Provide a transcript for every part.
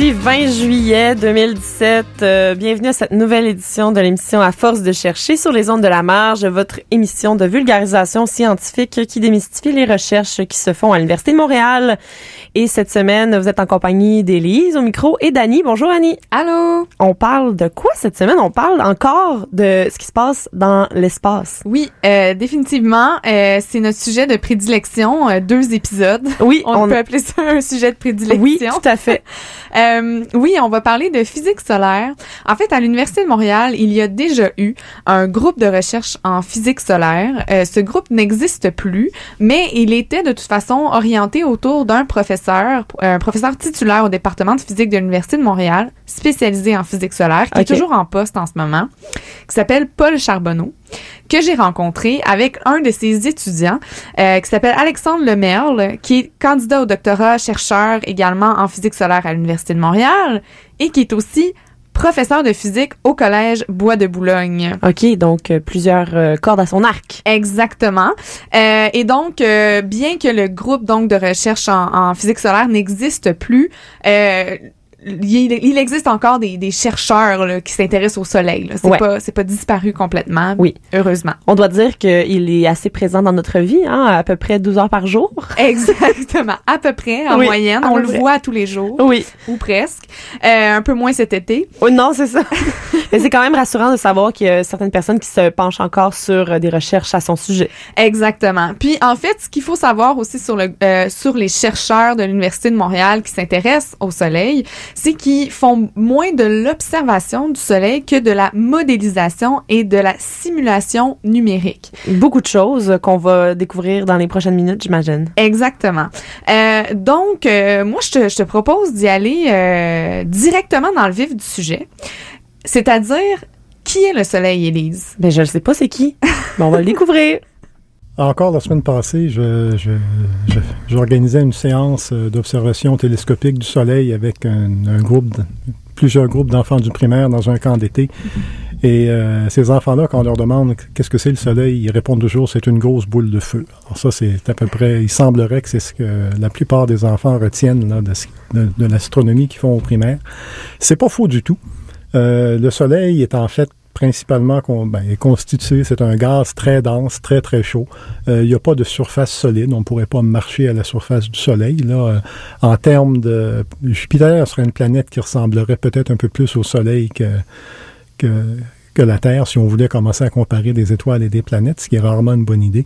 Jeudi 20 juillet 2017, euh, bienvenue à cette nouvelle édition de l'émission À force de chercher sur les ondes de la marge, votre émission de vulgarisation scientifique qui démystifie les recherches qui se font à l'Université de Montréal. Et cette semaine, vous êtes en compagnie d'Élise au micro et d'Annie. Bonjour Annie. Allô? On parle de quoi cette semaine? On parle encore de ce qui se passe dans l'espace. Oui, euh, définitivement. Euh, c'est notre sujet de prédilection, euh, deux épisodes. Oui, on, peut appeler ça un sujet de prédilection. Oui, tout à fait. Euh, oui, on va parler de physique solaire. En fait, à l'Université de Montréal, il y a déjà eu un groupe de recherche en physique solaire. Euh, ce groupe n'existe plus, mais il était de toute façon orienté autour d'un professeur, un professeur titulaire au département de physique de l'Université de Montréal, spécialisé en physique solaire, qui est toujours en poste en ce moment, qui s'appelle Paul Charbonneau que j'ai rencontré avec un de ses étudiants euh, qui s'appelle Alexandre Lemerle, qui est candidat au doctorat, chercheur également en physique solaire à l'Université de Montréal et qui est aussi professeur de physique au Collège Bois de Boulogne. OK, donc euh, plusieurs euh, cordes à son arc. Exactement. Euh, et donc, euh, bien que le groupe donc de recherche en, en physique solaire n'existe plus, euh, il, existe encore des, des chercheurs là, qui s'intéressent au soleil. C'est Ouais. pas c'est pas disparu complètement. Oui. Heureusement. On doit dire qu'il est assez présent dans notre vie, hein, à peu près 12 heures par jour. Exactement. À peu près, en Oui, moyenne. On le voit tous les jours. Oui. Ou presque. Euh, un peu moins cet été. Oh, non, c'est ça. Mais c'est quand même rassurant de savoir qu'il y a certaines personnes qui se penchent encore sur euh, des recherches à son sujet. Exactement. Puis, en fait, ce qu'il faut savoir aussi sur, le, euh, sur les chercheurs de l'Université de Montréal qui s'intéressent au soleil, c'est qu'ils font moins de l'observation du soleil que de la modélisation et de la simulation numérique. Beaucoup de choses qu'on va découvrir dans les prochaines minutes, j'imagine. Exactement. Euh, donc, euh, moi, je te, je te propose d'y aller euh, directement dans le vif du sujet. C'est-à-dire, qui est le soleil, Élise? Ben, je ne sais pas c'est qui. Mais on va le découvrir. Encore la semaine passée, j'organisais une séance euh, d'observation télescopique du Soleil avec un, groupe, plusieurs groupes d'enfants du primaire dans un camp d'été. Et euh, ces enfants-là, quand on leur demande qu'est-ce que c'est le Soleil, ils répondent toujours c'est une grosse boule de feu. Alors ça, c'est à peu près, il semblerait que c'est ce que la plupart des enfants retiennent de l'astronomie qu'ils font au primaire. C'est pas faux du tout. Euh, le Soleil est en fait principalement ben, est constitué, c'est un gaz très dense, très très chaud. Euh, Il n'y a pas de surface solide, on ne pourrait pas marcher à la surface du Soleil. Là, Euh, en termes de Jupiter serait une planète qui ressemblerait peut-être un peu plus au Soleil que, que, la Terre, si on voulait commencer à comparer des étoiles et des planètes, ce qui est rarement une bonne idée.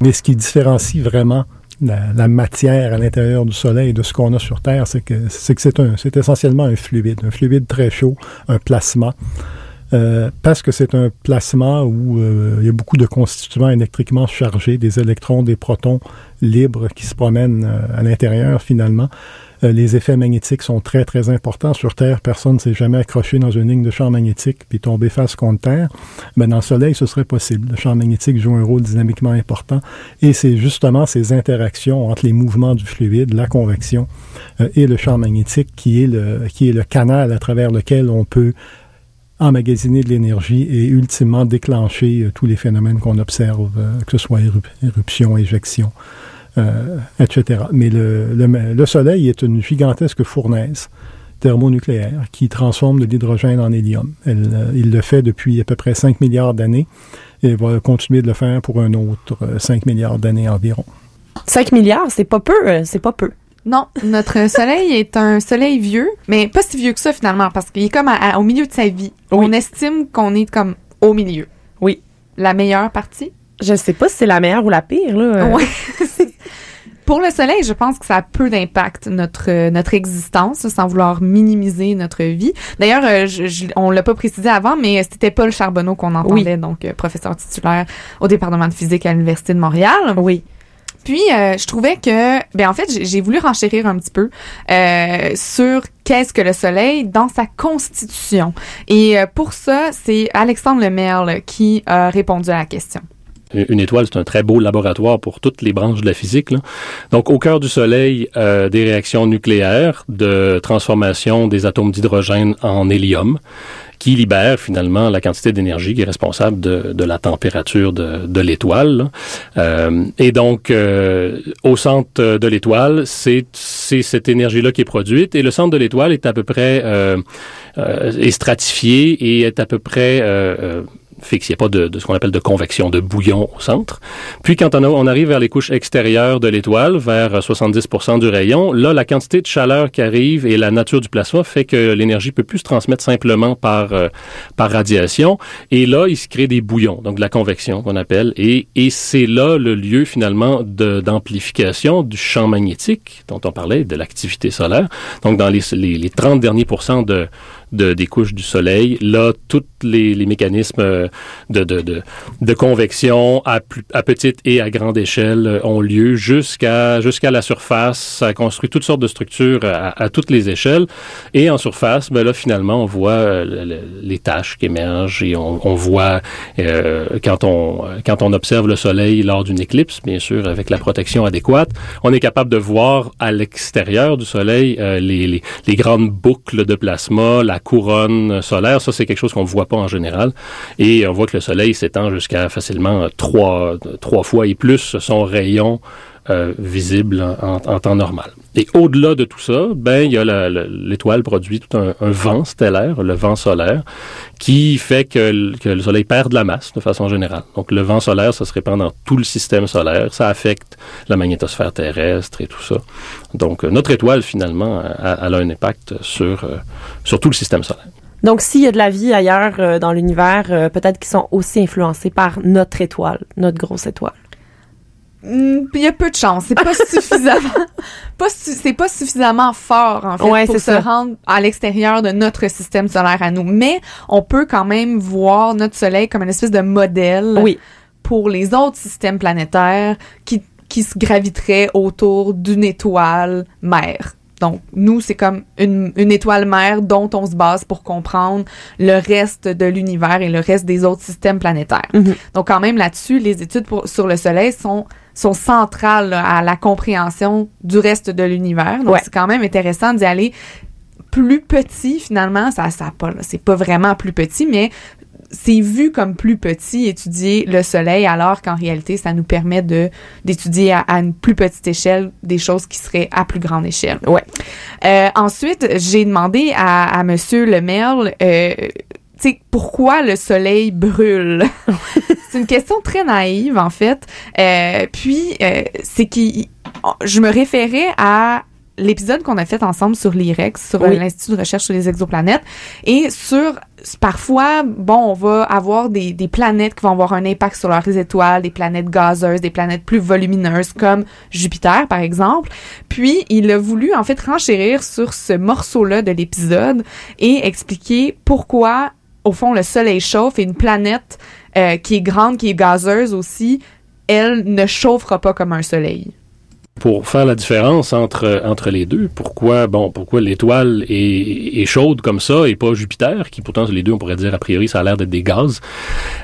Mais ce qui différencie vraiment la, matière à l'intérieur du Soleil de ce qu'on a sur Terre, c'est que c'est essentiellement un fluide, un fluide très chaud, un plasma. Euh, parce que c'est un plasma où euh, il y a beaucoup de constituants électriquement chargés, des électrons, des protons libres qui se promènent euh, à l'intérieur finalement. Euh, les effets magnétiques sont très très importants. Sur Terre, personne ne s'est jamais accroché dans une ligne de champ magnétique puis tombé face contre Terre. Mais dans le Soleil, ce serait possible. Le champ magnétique joue un rôle dynamiquement important et c'est justement ces interactions entre les mouvements du fluide, la convection et le champ magnétique qui est le, qui est le canal à travers lequel on peut emmagasiner de l'énergie et ultimement déclencher euh, tous les phénomènes qu'on observe, euh, que ce soit érup- éruption, éjection, euh, etc. Mais le, le, le Soleil est une gigantesque fournaise thermonucléaire qui transforme de l'hydrogène en hélium. Il le fait depuis à peu près 5 milliards d'années et va continuer de le faire pour un autre euh, 5 milliards d'années environ. 5 milliards, c'est pas peu, c'est pas peu. Non, notre soleil est un soleil vieux, mais pas si vieux que ça finalement, parce qu'il est comme à- à- au milieu de sa vie. Oui. On estime qu'on est comme au milieu. Oui. La meilleure partie? Je sais pas si c'est la meilleure ou la pire, là. Euh, Ouais. Pour le soleil, je pense que ça a peu d'impact notre euh, notre existence, sans vouloir minimiser notre vie. D'ailleurs, euh, je, je- on l'a pas précisé avant, mais c'était Paul Charbonneau qu'on entendait, donc euh, professeur titulaire au département de physique à l'université de Montréal. Oui. Puis euh, je trouvais que, ben en fait, j'ai- voulu renchérir un petit peu euh, sur qu'est-ce que le Soleil dans sa constitution. Et euh, pour ça, c'est Alexandre Lemerle qui a répondu à la question. Une étoile, c'est un très beau laboratoire pour toutes les branches de la physique. là. Donc, au cœur du Soleil, euh, des réactions nucléaires de transformation des atomes d'hydrogène en hélium qui libère finalement la quantité d'énergie qui est responsable de, la température de, de l'étoile. Euh, et donc, euh, au centre de l'étoile, c'est cette énergie-là qui est produite. Et le centre de l'étoile est à peu près euh, euh est stratifié et est à peu près euh, fixe. Il n'y a pas de, de ce qu'on appelle de convection, de bouillon au centre. Puis quand on, arrive vers les couches extérieures de l'étoile, vers 70% du rayon, là, la quantité de chaleur qui arrive et la nature du plasma fait que l'énergie peut plus se transmettre simplement par, euh, par radiation. Et là, il se crée des bouillons, donc de la convection qu'on appelle. Et, et c'est là le lieu finalement d'amplification du champ magnétique dont on parlait, de l'activité solaire. Donc dans les, les, les 30 derniers pourcents de de, des couches du Soleil. Là, tous les, les, mécanismes euh, de, de, de, convection à, à, petite et à grande échelle euh, ont lieu jusqu'à jusqu'à la surface. Ça construit toutes sortes de structures à, à, toutes les échelles. Et en surface, ben là, finalement, on voit euh, les taches qui émergent et on, on voit euh, quand, on, quand on observe le Soleil lors d'une éclipse, bien sûr, avec la protection adéquate, on est capable de voir à l'extérieur du Soleil euh, les, les, les grandes boucles de plasma, la couronne solaire. Ça, c'est quelque chose qu'on ne voit pas en général. Et on voit que le Soleil s'étend jusqu'à facilement trois, trois fois et plus son rayon euh, visible en, en, temps normal. Et au-delà de tout ça, ben il y a l'étoile produit tout un, un, vent stellaire, le vent solaire, qui fait que, que, le Soleil perd de la masse de façon générale. Donc le vent solaire, ça se répand dans tout le système solaire, ça affecte la magnétosphère terrestre et tout ça. Donc notre étoile finalement, elle a un impact sur euh, sur tout le système solaire. Donc, s'il y a de la vie ailleurs euh, dans l'univers, euh, peut-être qu'ils sont aussi influencés par notre étoile, notre grosse étoile. Il y a peu de chance. C'est pas suffisamment, pas c'est pas suffisamment fort en fait ouais, pour se ça. rendre à l'extérieur de notre système solaire à nous. Mais on peut quand même voir notre Soleil comme une espèce de modèle oui. pour les autres systèmes planétaires qui qui se graviteraient autour d'une étoile mère. Donc, nous, c'est comme une, une, étoile mère dont on se base pour comprendre le reste de l'univers et le reste des autres systèmes planétaires. Mm -hmm. Donc, quand même, là-dessus, les études pour, sur le Soleil sont sont centrales là, à la compréhension du reste de l'univers. Donc, ouais. c'est quand même intéressant d'y aller plus petit, finalement. Ça, ça pas, c'est pas vraiment plus petit, mais c'est vu comme plus petit étudier le soleil alors qu'en réalité ça nous permet de d'étudier à, à, une plus petite échelle des choses qui seraient à plus grande échelle. Ouais. Euh, ensuite, j'ai demandé à, à monsieur Lemerle euh, sais, pourquoi le soleil brûle? c'est une question très naïve, en fait. Euh, puis, euh, c'est qu'il, je me référais à l'épisode qu'on a fait ensemble sur l'IREX, sur oui. l'Institut de recherche sur les exoplanètes, et sur parfois, bon, on va avoir des, des planètes qui vont avoir un impact sur leurs étoiles, des planètes gazeuses, des planètes plus volumineuses comme Jupiter, par exemple. Puis, il a voulu, en fait, renchérir sur ce morceau-là de l'épisode et expliquer pourquoi, au fond, le Soleil chauffe et une planète euh, qui est grande, qui est gazeuse aussi, elle ne chauffera pas comme un Soleil pour faire la différence entre entre les deux. Pourquoi bon pourquoi l'étoile est, est, chaude comme ça et pas Jupiter qui pourtant les deux on pourrait dire a priori ça a l'air d'être des gaz.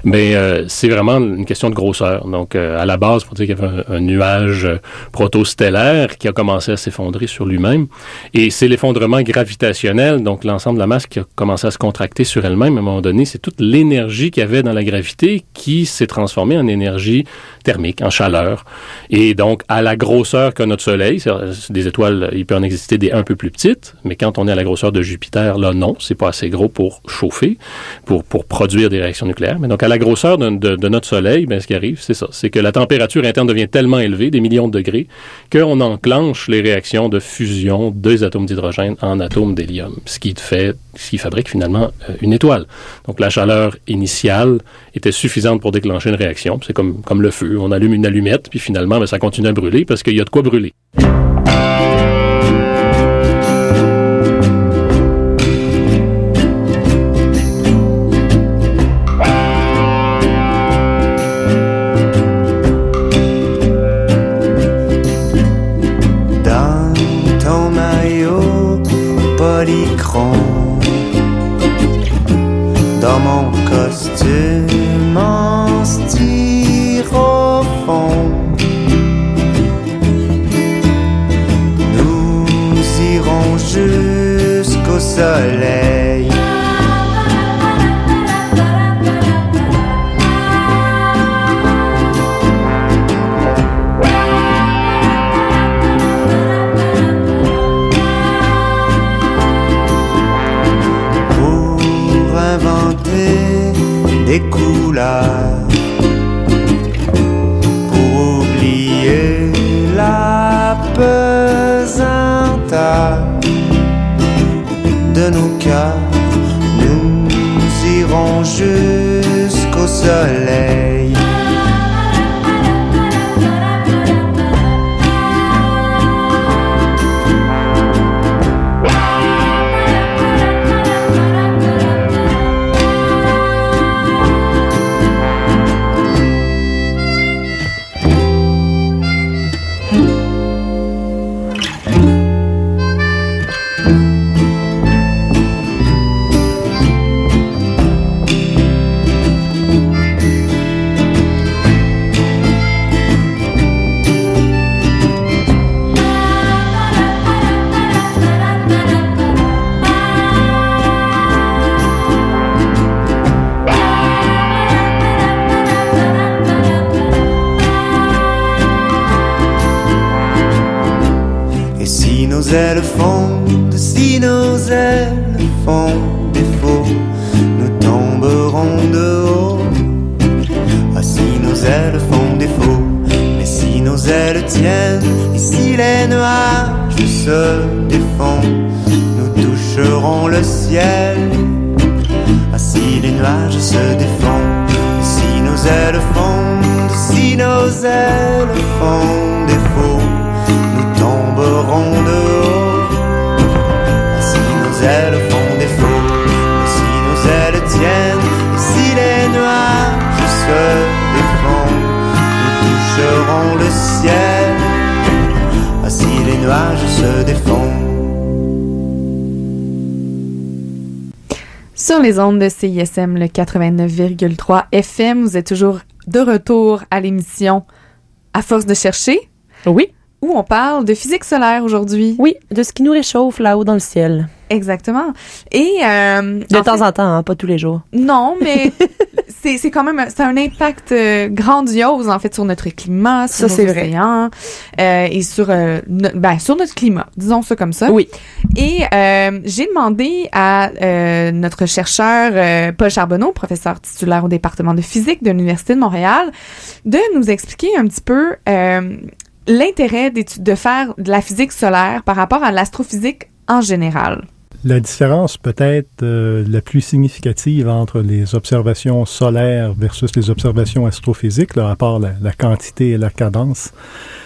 Mais euh, c'est vraiment une question de grosseur. Donc euh, à la base pour dire qu'il y avait un, un nuage protostellaire qui a commencé à s'effondrer sur lui-même et c'est l'effondrement gravitationnel donc l'ensemble de la masse qui a commencé à se contracter sur elle-même à un moment donné, c'est toute l'énergie qu'il y avait dans la gravité qui s'est transformée en énergie thermique, en chaleur et donc à la grosseur que notre Soleil. Des étoiles, il peut en exister des un peu plus petites, mais quand on est à la grosseur de Jupiter, là, non, c'est pas assez gros pour chauffer, pour, pour produire des réactions nucléaires. Mais donc, à la grosseur de, notre Soleil, ben, ce qui arrive, c'est ça. C'est que la température interne devient tellement élevée, des millions de degrés, qu'on enclenche les réactions de fusion des atomes d'hydrogène en atomes d'hélium, ce qui fait, ce qui fabrique finalement une étoile. Donc, la chaleur initiale était suffisante pour déclencher une réaction. C'est comme, comme le feu. On allume une allumette, puis finalement, ben, ça continue à brûler parce qu'il y a de quoi brûler. Les ondes de CISM, le 89,3 FM, vous êtes toujours de retour à l'émission À force de chercher, Oui, où on parle de physique solaire aujourd'hui. oui, de ce qui nous réchauffe là-haut dans le ciel. Exactement. Et euh, De en temps fait- en temps, hein, pas tous les jours. Non, mais c'est c'est quand même c'est un impact euh, grandiose en fait sur notre climat, sur Ça, nos vrai. océans euh, et sur euh, no- ben, sur notre climat, disons ça comme ça. Oui. Et euh, j'ai demandé à euh, notre chercheur Paul Charbonneau, professeur titulaire au département de physique de l'Université de Montréal, de nous expliquer un petit peu euh, l'intérêt de faire de la physique solaire par rapport à l'astrophysique en général. La différence peut-être euh, la plus significative entre les observations solaires versus les observations astrophysiques, là, à part la, quantité et la cadence,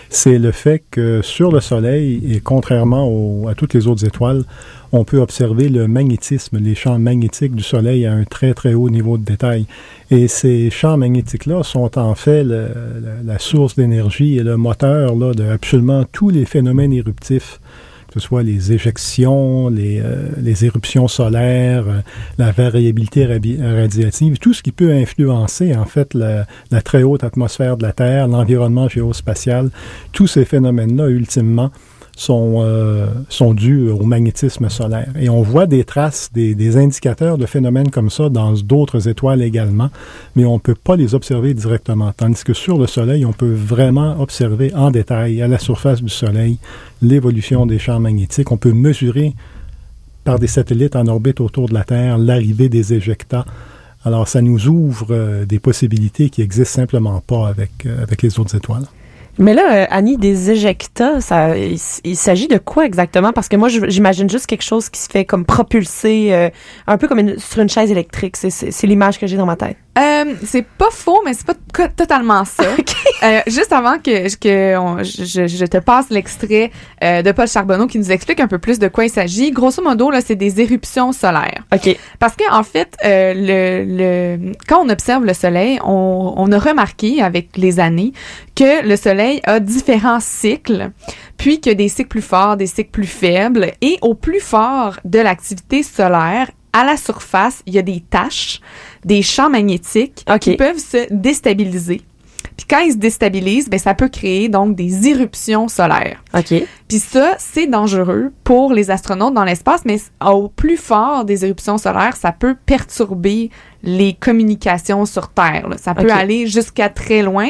c'est le fait que sur le Soleil, et contrairement à toutes les autres étoiles, on peut observer le magnétisme, les champs magnétiques du Soleil à un très très haut niveau de détail. Et ces champs magnétiques-là sont en fait la source d'énergie et le moteur là, de absolument tous les phénomènes éruptifs que ce soit les éjections, les, euh, les éruptions solaires, euh, la variabilité radiative, tout ce qui peut influencer en fait la, la très haute atmosphère de la Terre, l'environnement géospatial, tous ces phénomènes-là, ultimement, sont, euh, sont dus au magnétisme solaire. Et on voit des traces, des, des indicateurs de phénomènes comme ça dans d'autres étoiles également, mais on ne peut pas les observer directement. Tandis que sur le Soleil, on peut vraiment observer en détail, à la surface du Soleil, l'évolution des champs magnétiques. On peut mesurer par des satellites en orbite autour de la Terre l'arrivée des éjectats. Alors, ça nous ouvre euh, des possibilités qui existent simplement pas avec, euh, avec les autres étoiles. Mais là, euh, Annie, des éjectas, ça, il, s'agit de quoi exactement? Parce que moi, j'imagine juste quelque chose qui se fait comme propulser, euh, un peu comme une- sur une chaise électrique. C'est l'image que j'ai dans ma tête. Euh, c'est pas faux, mais c'est pas totalement ça. Euh, juste avant que, que on- je, je te passe l'extrait euh, de Paul Charbonneau qui nous explique un peu plus de quoi il s'agit. Grosso modo, là, c'est des éruptions solaires. OK. Parce que en fait, euh, le, le, quand on observe le Soleil, on, on a remarqué avec les années que le Soleil a différents cycles, puis que des cycles plus forts, des cycles plus faibles, et au plus fort de l'activité solaire, à la surface, il y a des taches, des champs magnétiques qui peuvent se déstabiliser. Puis quand ils se déstabilisent, ben ça peut créer donc des éruptions solaires. OK. Puis ça, c'est dangereux pour les astronautes dans l'espace, mais au plus fort des éruptions solaires, ça peut perturber les communications sur Terre. là. Ça peut aller jusqu'à très loin,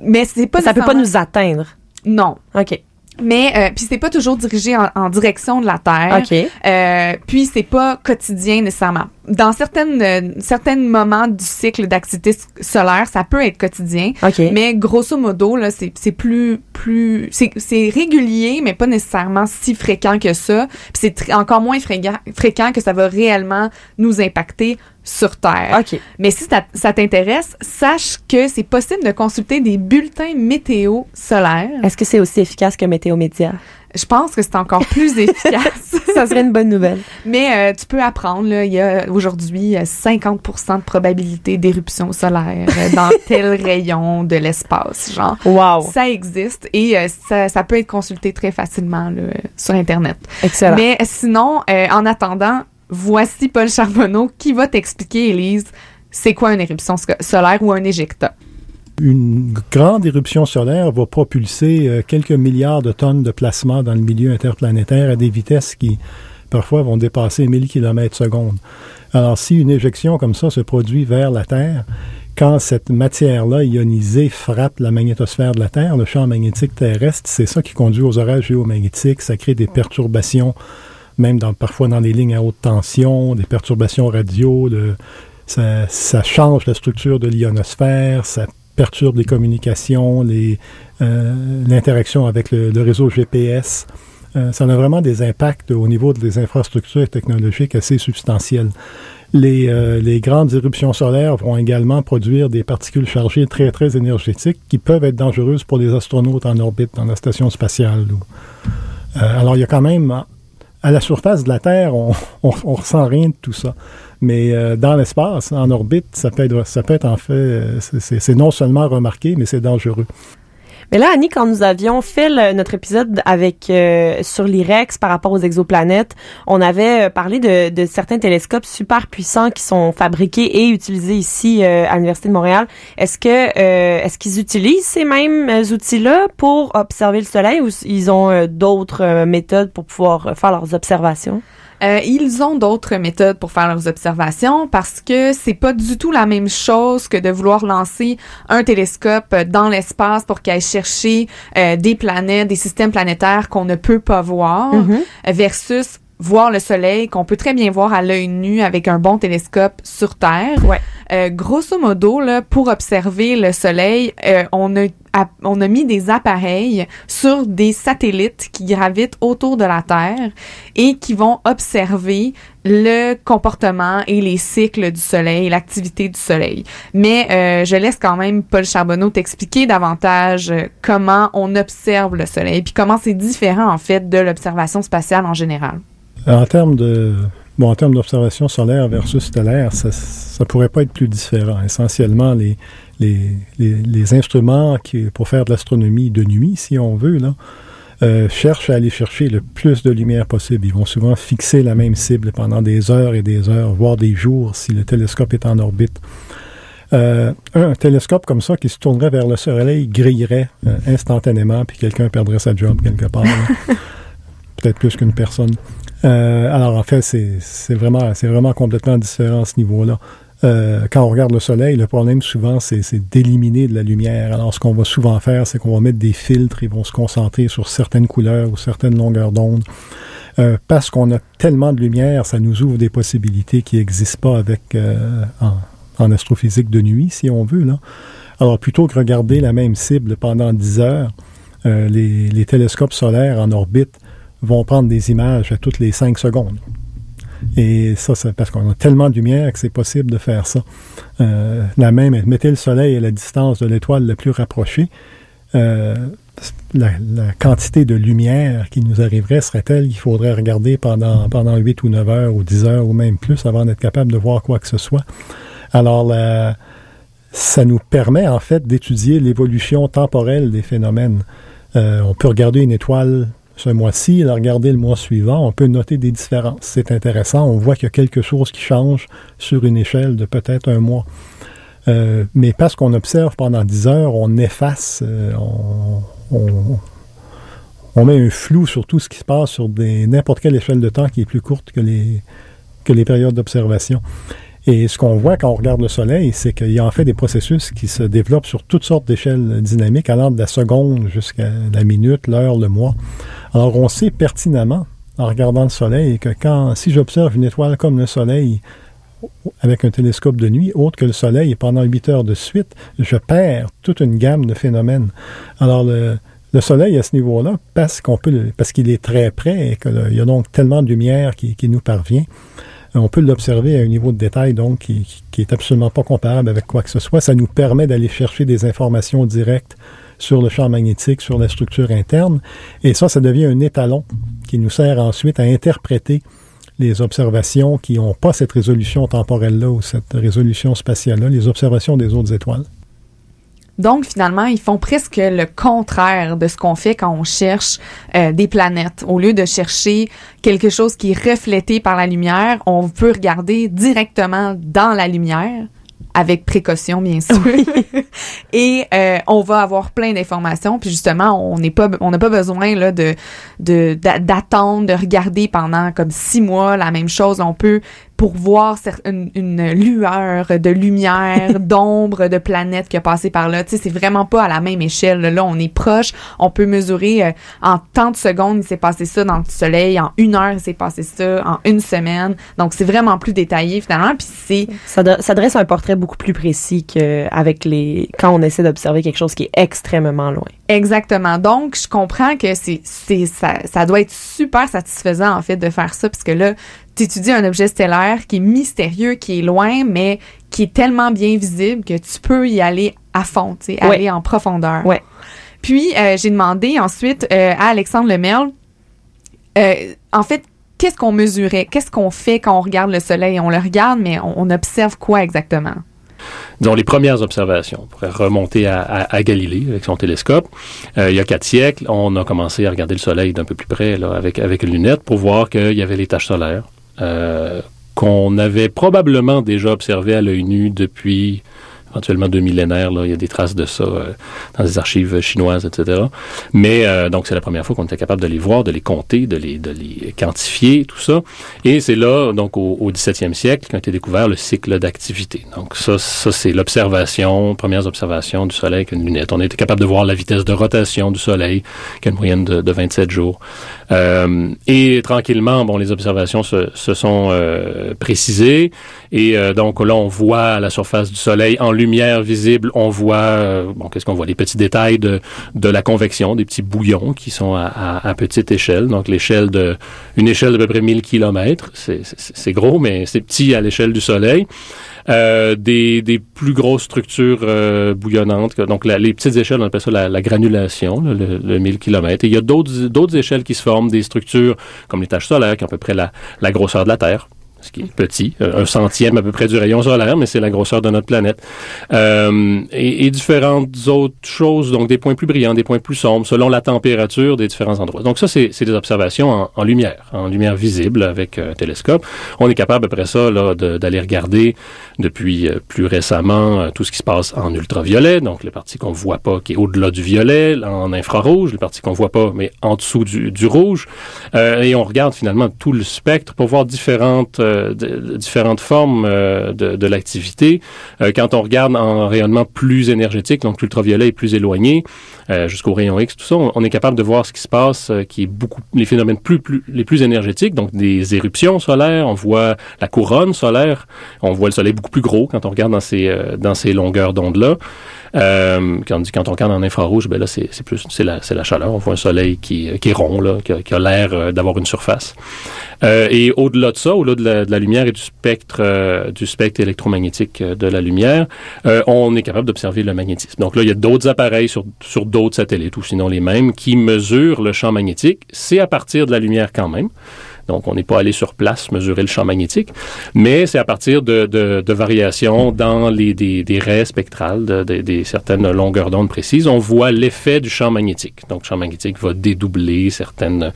mais c'est pas Ça peut pas nous atteindre. Non. OK. Mais euh, puis c'est pas toujours dirigé en, en direction de la Terre. OK. Euh, puis c'est pas quotidien nécessairement. Dans certaines euh, certains moments du cycle d'activité solaire, ça peut être quotidien. OK. Mais grosso modo, là, c'est, c'est plus, plus, c'est, c'est régulier, mais pas nécessairement si fréquent que ça. Puis c'est encore moins fréquent, fréquent que ça va réellement nous impacter sur Terre. OK. Mais si ça, ça t'intéresse, sache que c'est possible de consulter des bulletins météo solaires. Est-ce que c'est aussi efficace que Météo Média? Je pense que c'est encore plus efficace. ça serait une bonne nouvelle. Mais euh, tu peux apprendre, là, il y a aujourd'hui euh, 50% de probabilité d'éruption solaire euh, dans tel rayon de l'espace, genre. Wow. Ça existe et euh, ça, ça peut être consulté très facilement là, euh, sur Internet. Excellent. Mais sinon, euh, en attendant, voici Paul Charbonneau qui va t'expliquer, Élise, c'est quoi une éruption solaire ou un éjecta? Une grande éruption solaire va propulser euh, quelques milliards de tonnes de plasma dans le milieu interplanétaire à des vitesses qui parfois vont dépasser 1000 km secondes. Alors si une éjection comme ça se produit vers la Terre, quand cette matière-là ionisée frappe la magnétosphère de la Terre, le champ magnétique terrestre, c'est ça qui conduit aux orages géomagnétiques. Ça crée des perturbations, même parfois dans les lignes à haute tension, des perturbations radio. Ça, change la structure de l'ionosphère, ça perturbe les communications, euh, l'interaction avec le, réseau GPS. Euh, ça a vraiment des impacts au niveau des infrastructures technologiques assez substantiels. Les, euh, les, grandes éruptions solaires vont également produire des particules chargées très, très énergétiques qui peuvent être dangereuses pour les astronautes en orbite dans la station spatiale. Alors, il y a quand même, à la surface de la Terre, on, on, ressent rien de tout ça. Mais euh, dans l'espace, en orbite, ça peut être, ça peut être en fait, euh, c'est non seulement remarqué, mais c'est dangereux. Mais là, Annie, quand nous avions fait notre épisode avec euh, sur l'IREX par rapport aux exoplanètes, on avait euh, parlé de, de, certains télescopes super puissants qui sont fabriqués et utilisés ici euh, à l'Université de Montréal. Est-ce que euh, est-ce qu'ils utilisent ces mêmes outils-là pour observer le Soleil ou ils ont d'autres méthodes pour pouvoir faire leurs observations? Euh, ils ont d'autres méthodes pour faire leurs observations parce que c'est pas du tout la même chose que de vouloir lancer un télescope dans l'espace pour qu'il aille chercher euh, des planètes, des systèmes planétaires qu'on ne peut pas voir, mm -hmm. versus voir le soleil qu'on peut très bien voir à l'œil nu avec un bon télescope sur Terre. Ouais. Euh, grosso modo, là, pour observer le soleil, euh, on a on a mis des appareils sur des satellites qui gravitent autour de la Terre et qui vont observer le comportement et les cycles du Soleil, l'activité du Soleil. Mais euh, je laisse quand même Paul Charbonneau t'expliquer davantage comment on observe le Soleil, puis comment c'est différent en fait de l'observation spatiale en général. En termes de bon, en termes d'observation solaire versus stellaire, ça, ça pourrait pas être plus différent. Essentiellement, les les, les, les, instruments qui, pour faire de l'astronomie de nuit, si on veut, là, euh, cherchent à aller chercher le plus de lumière possible. Ils vont souvent fixer la même cible pendant des heures et des heures, voire des jours si le télescope est en orbite. Euh, un télescope comme ça qui se tournerait vers le Soleil grillerait euh, instantanément, puis quelqu'un perdrait sa job quelque part. Peut-être plus qu'une personne. Euh, alors en fait, c'est vraiment, vraiment complètement différent à ce niveau-là. Euh, quand on regarde le soleil, le problème souvent, c'est d'éliminer de la lumière. Alors, ce qu'on va souvent faire, c'est qu'on va mettre des filtres, ils vont se concentrer sur certaines couleurs ou certaines longueurs d'onde. Euh, parce qu'on a tellement de lumière, ça nous ouvre des possibilités qui n'existent pas avec en, astrophysique de nuit, si on veut. Alors, plutôt que regarder la même cible pendant 10 heures, les télescopes solaires en orbite vont prendre des images à toutes les 5 secondes. Et ça, c'est parce qu'on a tellement de lumière que c'est possible de faire ça. Euh, la même, mettez le soleil à la distance de l'étoile la plus rapprochée. Euh, la, quantité de lumière qui nous arriverait serait telle qu'il faudrait regarder pendant, pendant 8 ou 9 heures ou 10 heures ou même plus avant d'être capable de voir quoi que ce soit. Alors, ça nous permet en fait d'étudier l'évolution temporelle des phénomènes. Euh, on peut regarder une étoile ce mois-ci, la regarder le mois suivant, on peut noter des différences. C'est intéressant. On voit qu'il y a quelque chose qui change sur une échelle de peut-être un mois. Euh, mais parce qu'on observe pendant 10 heures, on efface, euh, on, met un flou sur tout ce qui se passe sur n'importe quelle échelle de temps qui est plus courte que les périodes d'observation. Et ce qu'on voit quand on regarde le Soleil, c'est qu'il y a en fait des processus qui se développent sur toutes sortes d'échelles dynamiques, allant de la seconde jusqu'à la minute, l'heure, le mois. Alors on sait pertinemment, en regardant le Soleil, que quand si j'observe une étoile comme le Soleil avec un télescope de nuit, autre que le Soleil, pendant 8 heures de suite, je perds toute une gamme de phénomènes. Alors le, le Soleil, à ce niveau-là, parce qu'on peut, parce qu'il est très près et qu'il y a donc tellement de lumière qui nous parvient, on peut l'observer à un niveau de détail donc qui, qui est absolument pas comparable avec quoi que ce soit. Ça nous permet d'aller chercher des informations directes sur le champ magnétique, sur la structure interne. Et ça, ça devient un étalon qui nous sert ensuite à interpréter les observations qui n'ont pas cette résolution temporelle-là ou cette résolution spatiale-là, les observations des autres étoiles. Donc, finalement, ils font presque le contraire de ce qu'on fait quand on cherche euh, des planètes. Au lieu de chercher quelque chose qui est reflété par la lumière, on peut regarder directement dans la lumière avec précaution bien sûr. Et euh, on va avoir plein d'informations. Puis justement on n'est pas on n'a pas besoin là de de d'attendre de regarder pendant comme six mois la même chose. On peut pour voir une, une lueur de lumière, d'ombre, de planète qui a passé par là. Tu sais, c'est vraiment pas à la même échelle. Là, on est proche. On peut mesurer euh, en tant de secondes, il s'est passé ça dans le soleil. En une heure, il s'est passé ça. En une semaine. Donc, c'est vraiment plus détaillé finalement. Puis c'est... Ça, ça dresse un portrait beaucoup plus précis qu'avec les... quand on essaie d'observer quelque chose qui est extrêmement loin. Exactement. Donc, je comprends que c'est, c'est, ça, ça doit être super satisfaisant, en fait, de faire ça, parce que là, tu étudies un objet stellaire qui est mystérieux, qui est loin, mais qui est tellement bien visible que tu peux y aller à fond, tu sais, aller en profondeur. Ouais. Puis, euh, j'ai demandé ensuite euh, à Alexandre Lemerle, euh, en fait, qu'est-ce qu'on mesurait? Qu'est-ce qu'on fait quand on regarde le soleil? On le regarde, mais on observe quoi exactement? disons, les premières observations. On pourrait remonter à, Galilée avec son télescope. Euh, il y a quatre siècles, on a commencé à regarder le Soleil d'un peu plus près là, avec, avec une lunette pour voir qu'il y avait les taches solaires qu'on avait probablement déjà observées à l'œil nu depuis éventuellement deux millénaires. Là, il y a des traces de ça euh, dans les archives chinoises, etc. Mais euh, donc c'est la première fois qu'on était capable de les voir, de les compter, de les, de les quantifier, tout ça. Et c'est là, donc au, au 17e siècle, qu'a été découvert le cycle d'activité. Donc ça, ça c'est l'observation, premières observations du Soleil avec une lunette. On a été capable de voir la vitesse de rotation du Soleil, qui a une moyenne de, de 27 jours. Euh, et tranquillement, bon, les observations se, se sont euh, précisées. Et euh, donc là, on voit à la surface du Soleil en lumière visible, on voit, euh, bon, qu'est-ce qu'on voit? Les petits détails de, de la convection, des petits bouillons qui sont à, à, petite échelle. Donc, l'échelle de, une échelle d'à peu près 1000 km. C'est gros, mais c'est petit à l'échelle du Soleil. Euh, des, des plus grosses structures euh, bouillonnantes. Donc, les petites échelles, on appelle ça la, granulation, le, le, 1000 km. Et il y a d'autres échelles qui se forment, des structures comme les taches solaires, qui ont à peu près la, la grosseur de la Terre ce qui est petit, euh, un centième à peu près du rayon solaire, mais c'est la grosseur de notre planète. Euh, et, différentes autres choses, donc des points plus brillants, des points plus sombres, selon la température des différents endroits. Donc ça, c'est des observations en, lumière, en lumière visible avec un télescope. On est capable après ça d'aller regarder depuis euh, plus récemment euh, tout ce qui se passe en ultraviolet, donc les parties qu'on voit pas, qui est au-delà du violet, en infrarouge, les parties qu'on voit pas, mais en dessous du, du rouge. Euh, et on regarde finalement tout le spectre pour voir différentes euh, différentes formes euh, de, de l'activité. Euh, quand on regarde en rayonnement plus énergétique, donc l'ultraviolet est plus éloigné, jusqu'au rayon X, tout ça, on, est capable de voir ce qui se passe, qui est beaucoup les phénomènes plus, plus les plus énergétiques, donc des éruptions solaires. On voit la couronne solaire, on voit le soleil beaucoup plus gros quand on regarde dans ces dans ces longueurs d'onde là. Euh, quand, quand on regarde en infrarouge, ben là, c'est plus c'est la, la chaleur. On voit un soleil qui, qui est rond, là, qui a, a l'air euh, d'avoir une surface. Euh, et au-delà de ça, au-delà de la, lumière et du spectre euh, du spectre électromagnétique euh, de la lumière, on est capable d'observer le magnétisme. Donc là, il y a d'autres appareils sur, sur satellites, ou sinon les mêmes, qui mesurent le champ magnétique. C'est à partir de la lumière quand même. Donc, on n'est pas allé sur place mesurer le champ magnétique, mais c'est à partir de, de, de, variations dans les, des, des raies spectrales, de, des certaines longueurs d'onde précises, on voit l'effet du champ magnétique. Donc, le champ magnétique va dédoubler certaines,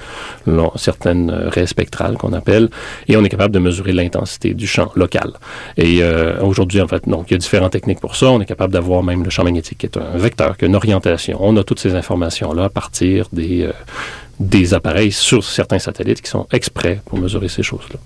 certaines raies spectrales qu'on appelle, et on est capable de mesurer l'intensité du champ local. Et euh, aujourd'hui, en fait, donc, il y a différentes techniques pour ça. On est capable d'avoir même le champ magnétique qui est un vecteur, qui a une orientation. On a toutes ces informations-là à partir des, euh, des appareils sur certains satellites qui sont exprès pour mesurer ces choses-là.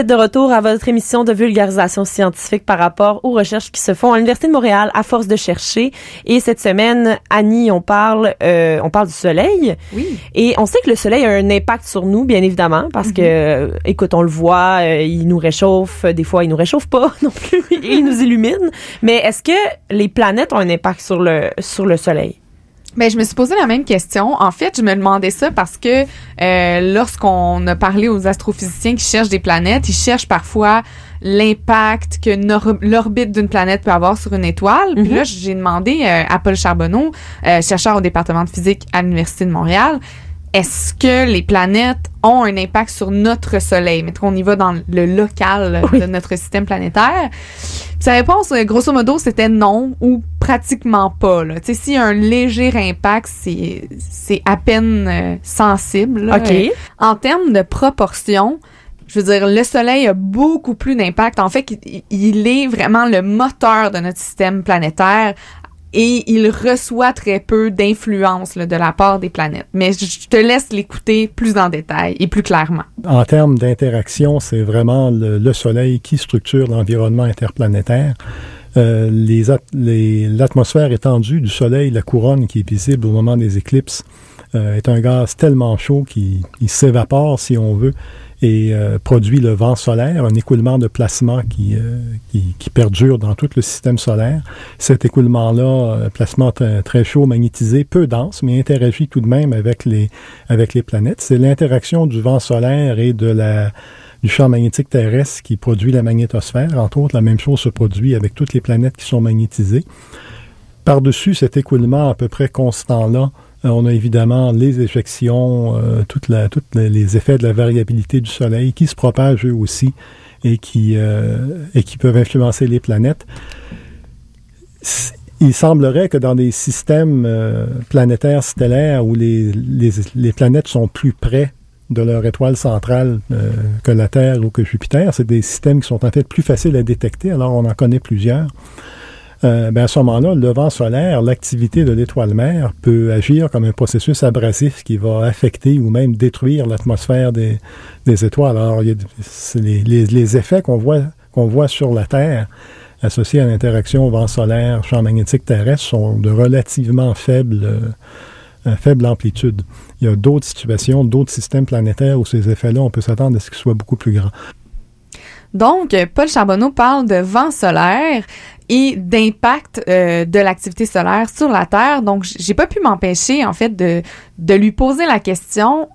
Êtes de retour à votre émission de vulgarisation scientifique par rapport aux recherches qui se font à l'Université de Montréal à force de chercher. Et cette semaine, Annie, on parle, euh, on parle du soleil. Oui. Et on sait que le soleil a un impact sur nous, bien évidemment, parce que, euh, écoute, on le voit, euh, il nous réchauffe, des fois il nous réchauffe pas non plus, il nous illumine. Mais est-ce que les planètes ont un impact sur le sur le soleil? Ben, je me suis posé la même question. En fait, je me demandais ça parce que euh, lorsqu'on a parlé aux astrophysiciens qui cherchent des planètes, ils cherchent parfois l'impact que l'orbite d'une planète peut avoir sur une étoile. Puis Mhm. là, j'ai demandé euh, à Paul Charbonneau, euh, chercheur au département de physique à l'Université de Montréal, est-ce que les planètes ont un impact sur notre Soleil? Mettons qu'on y va dans le local Oui. de notre système planétaire. Puis sa réponse, euh, grosso modo, c'était non ou pratiquement pas. Là. Tu sais, s'il y a un léger impact, c'est, c'est à peine euh, sensible. là. OK. Euh, En termes de proportion, je veux dire, le Soleil a beaucoup plus d'impact. En fait, il, il est vraiment le moteur de notre système planétaire et il reçoit très peu d'influence là, de la part des planètes. Mais je je te laisse l'écouter plus en détail et plus clairement. En termes d'interaction, c'est vraiment le, le Soleil qui structure l'environnement interplanétaire. Euh, at- les- L'atmosphère étendue du Soleil, la couronne qui est visible au moment des éclipses, euh, est un gaz tellement chaud qu'il il s'évapore, si on veut, et euh, produit le vent solaire, un écoulement de plasma qui, euh, qui, qui perdure dans tout le système solaire. Cet écoulement-là, plasma très, très chaud, magnétisé, peu dense, mais interagit tout de même avec les, avec les planètes. C'est l'interaction du vent solaire et de la, du champ magnétique terrestre qui produit la magnétosphère. Entre autres, la même chose se produit avec toutes les planètes qui sont magnétisées. Par-dessus cet écoulement à peu près constant-là, euh, on a évidemment les éjections, euh, toutes les, effets de la variabilité du Soleil qui se propagent eux aussi et qui, euh, peuvent influencer les planètes. Il semblerait que dans des systèmes planétaires stellaires où les planètes sont plus près de leur étoile centrale euh, que la Terre ou que Jupiter, c'est des systèmes qui sont en fait plus faciles à détecter, alors on en connaît plusieurs. Euh, ben à ce moment-là, le vent solaire, l'activité de l'étoile mère peut agir comme un processus abrasif qui va affecter ou même détruire l'atmosphère des, étoiles. Alors, les, effets qu'on voit, sur la Terre associés à l'interaction vent solaire, champ magnétique terrestre, sont de relativement faible, euh, faible amplitude. Il y a d'autres situations, d'autres systèmes planétaires où ces effets-là, on peut s'attendre à ce qu'ils soient beaucoup plus grands. Donc, euh, Paul Charbonneau parle de vent solaire et d'impact euh, de l'activité solaire sur la Terre. Donc, j'ai pas pu m'empêcher, en fait, de, de lui poser la question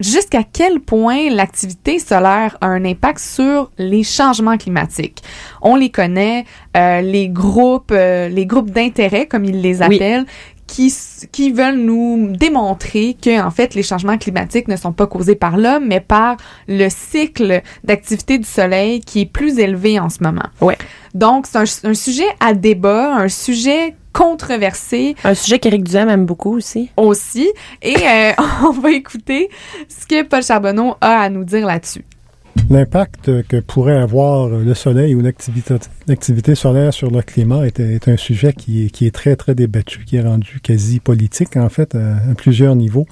jusqu'à quel point l'activité solaire a un impact sur les changements climatiques? On les connaît, euh, les groupes, euh, les groupes d'intérêt, comme ils les Oui. Qui, veulent nous démontrer que en fait les changements climatiques ne sont pas causés par l'homme mais par le cycle d'activité du soleil qui est plus élevé en ce moment. Ouais. Donc c'est un, un sujet à débat, un sujet controversé Un sujet qu'Éric Duhem aime beaucoup aussi. aussi et euh, on va écouter ce que Paul Charbonneau a à nous dire là-dessus. L'impact que pourrait avoir le soleil ou l'activité, solaire sur le climat est, un sujet qui est, très, très débattu, qui est rendu quasi politique, en fait, à, plusieurs niveaux.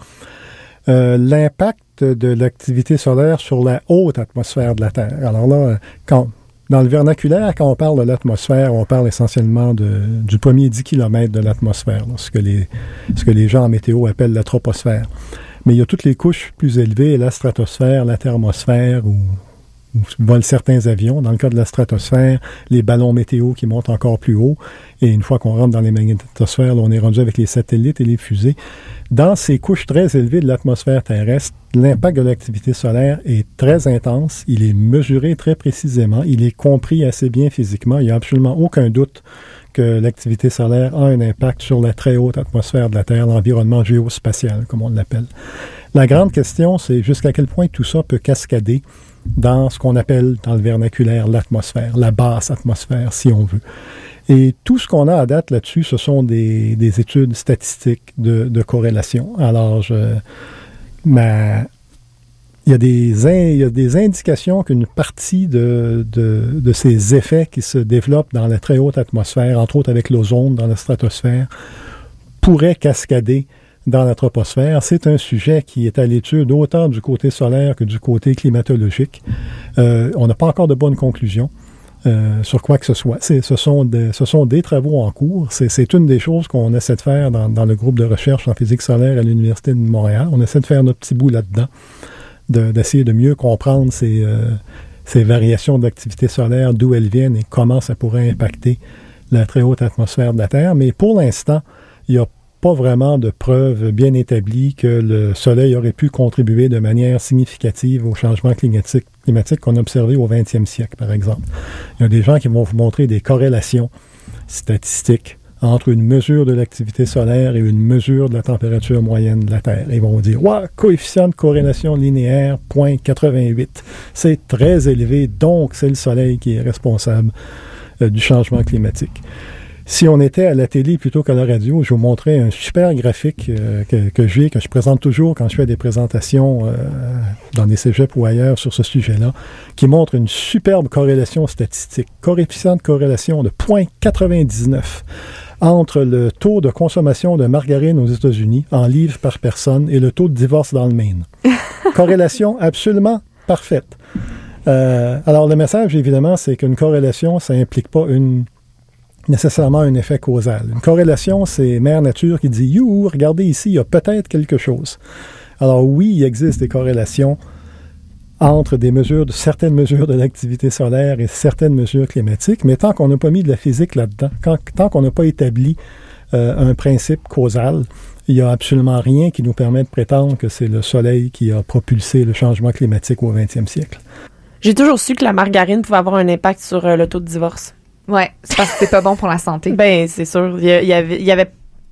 Euh, l'impact de l'activité solaire sur la haute atmosphère de la Terre. Alors là, quand, dans le vernaculaire, quand on parle de l'atmosphère, on parle essentiellement du premier 10 km de l'atmosphère, ce, que les, ce que les gens en météo appellent la troposphère. Mais il y a toutes les couches plus élevées, la stratosphère, la thermosphère, où, volent certains avions. Dans le cas de la stratosphère, les ballons météo qui montent encore plus haut. Et une fois qu'on rentre dans les magnétosphères, on est rendu avec les satellites et les fusées. Dans ces couches très élevées de l'atmosphère terrestre, l'impact de l'activité solaire est très intense. Il est mesuré très précisément. Il est compris assez bien physiquement. Il n'y a absolument aucun doute que l'activité solaire a un impact sur la très haute atmosphère de la Terre, l'environnement géospatial, comme on l'appelle. La grande question, c'est jusqu'à quel point tout ça peut cascader dans ce qu'on appelle dans le vernaculaire l'atmosphère, la basse atmosphère, si on veut. Et tout ce qu'on a à date là-dessus, ce sont des, des études statistiques de, corrélation. Alors, ma, il, y a des indications qu'une partie de, ces effets qui se développent dans la très haute atmosphère, entre autres avec l'ozone dans la stratosphère, pourraient cascader dans la troposphère. C'est un sujet qui est à l'étude autant du côté solaire que du côté climatologique. Euh, on n'a pas encore de bonnes conclusions. Euh, sur quoi que ce soit. Ce sont, des, ce sont des travaux en cours. C'est une des choses qu'on essaie de faire dans, dans, le groupe de recherche en physique solaire à l'Université de Montréal. On essaie de faire notre petit bout là-dedans, d'essayer de, mieux comprendre ces, euh, ces variations d'activité solaire, d'où elles viennent et comment ça pourrait impacter la très haute atmosphère de la Terre. Mais pour l'instant, il n'y a pas vraiment de preuves bien établies que le Soleil aurait pu contribuer de manière significative au changement climatique, climatique qu'on a observé au 20e siècle, par exemple. Il y a des gens qui vont vous montrer des corrélations statistiques entre une mesure de l'activité solaire et une mesure de la température moyenne de la Terre. Ils vont dire, ouais, coefficient de corrélation linéaire, 0.88. C'est très élevé, donc c'est le Soleil qui est responsable euh, du changement climatique. Si on était à la télé plutôt qu'à la radio, je vous montrais un super graphique euh, que, j'ai, que je présente toujours quand je fais des présentations euh, dans des cégeps ou ailleurs sur ce sujet-là, qui montre une superbe corrélation statistique, coefficient de corrélation de 0.99 entre le taux de consommation de margarine aux États-Unis en livres par personne et le taux de divorce dans le Maine. corrélation absolument parfaite. Euh, alors le message, évidemment, c'est qu'une corrélation, ça implique pas une nécessairement un effet causal. Une corrélation, c'est Mère Nature qui dit You, regardez ici, il y a peut-être quelque chose. Alors oui, il existe des corrélations entre des mesures, de, certaines mesures de l'activité solaire et certaines mesures climatiques, mais tant qu'on n'a pas mis de la physique là-dedans, tant qu'on n'a pas établi euh, un principe causal, il n'y a absolument rien qui nous permet de prétendre que c'est le Soleil qui a propulsé le changement climatique au 20e siècle. J'ai toujours su que la margarine pouvait avoir un impact sur euh, le taux de divorce. Ouais, c'est parce que c'est pas bon pour la santé. Ben, c'est sûr. Il y, avait, il y avait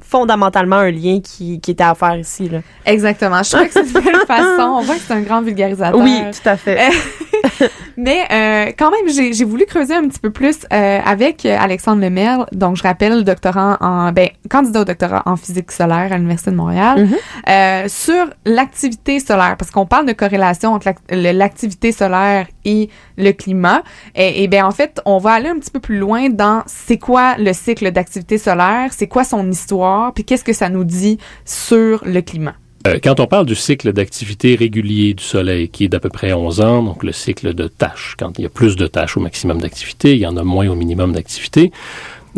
fondamentalement un lien qui, qui était à faire ici. Là. Exactement. Je trouve que c'est une belle façon. On voit que c'est un grand vulgarisateur. Oui, tout à fait. Mais euh, quand même, j'ai voulu creuser un petit peu plus euh, avec Alexandre Lemaire. Donc, je rappelle, doctorant en, ben, candidat au doctorat en physique solaire à l'Université de Montréal, mm-hmm. euh, sur l'activité solaire, parce qu'on parle de corrélation entre l'activité solaire et le climat. Et, et bien, en fait, on va aller un petit peu plus loin dans c'est quoi le cycle d'activité solaire, c'est quoi son histoire, puis qu'est-ce que ça nous dit sur le climat. Euh, quand on parle du cycle d'activité régulier du Soleil, qui est d'à peu près 11 ans, donc le cycle de tâches, quand il y a plus de tâches au maximum d'activité, il y en a moins au minimum d'activité,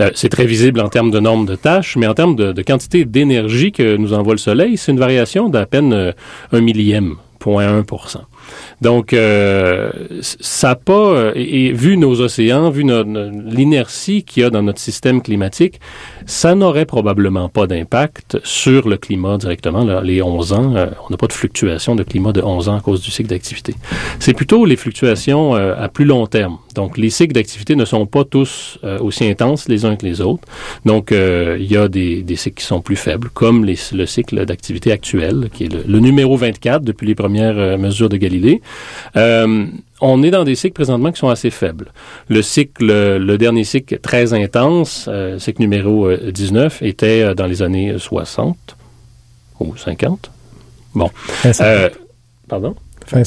euh, c'est très visible en termes de nombre de tâches, mais en termes de, quantité d'énergie que nous envoie le Soleil, c'est une variation d'à peine euh, un millième, 0.1% donc, euh, ça pas, euh, et, vu nos océans, vu l'inertie qu'il y a dans notre système climatique, ça n'aurait probablement pas d'impact sur le climat directement. Là, les 11 ans, euh, on n'a pas de fluctuation de climat de 11 ans à cause du cycle d'activité. C'est plutôt les fluctuations à plus long terme. Donc, les cycles d'activité ne sont pas tous aussi intenses les uns que les autres. Donc, il y a des, cycles qui sont plus faibles, comme le cycle d'activité actuel, qui est le, le, numéro 24 depuis les premières mesures de Galilée. Euh, on est dans des cycles présentement qui sont assez faibles. Le cycle, le dernier cycle très intense, euh, cycle numéro 19, euh, était euh, dans les années 60 ou 50. Bon. pardon? Enfin,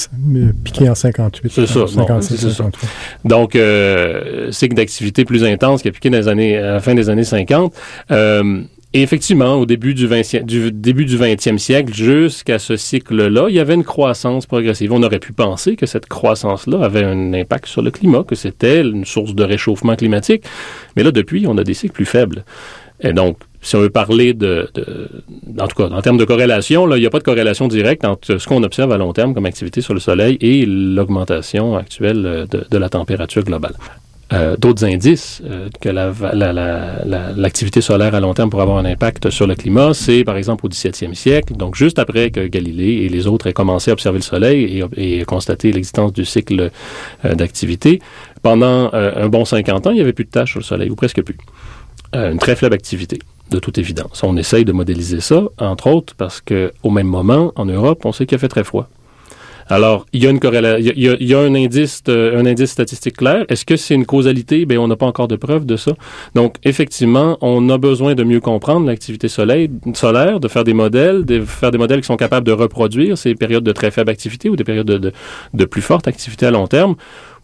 piqué en 58. C'est ça. ça. Donc, cycle d'activité plus intense qui a piqué dans les années, à la fin des années 50. Et effectivement, au début du, 20, du début du 20e siècle, jusqu'à ce cycle-là, il y avait une croissance progressive. On aurait pu penser que cette croissance-là avait un impact sur le climat, que c'était une source de réchauffement climatique. Mais là, depuis, on a des cycles plus faibles. Et donc, si on veut parler de, de en tout cas, en termes de corrélation, là, il n'y a pas de corrélation directe entre ce qu'on observe à long terme comme activité sur le Soleil et l'augmentation actuelle de, de la température globale. Euh, d'autres indices euh, que l'activité la, solaire à long terme pourrait avoir un impact sur le climat, c'est par exemple au 17e siècle, donc juste après que Galilée et les autres aient commencé à observer le Soleil et, et constater l'existence du cycle euh, d'activité, pendant un bon 50 ans, il n'y avait plus de tâches sur le Soleil, ou presque plus. une très faible activité de toute évidence. On essaye de modéliser ça, entre autres, parce que au même moment, en Europe, on sait qu'il a fait très froid. Alors, il y a une corrélation, il y a, un indice, un indice statistique clair. Est-ce que c'est une causalité? Ben, on n'a pas encore de preuves de ça. Donc, effectivement, on a besoin de mieux comprendre l'activité solaire, de faire des modèles, de faire des modèles qui sont capables de reproduire ces périodes de très faible activité ou des périodes de, de plus forte activité à long terme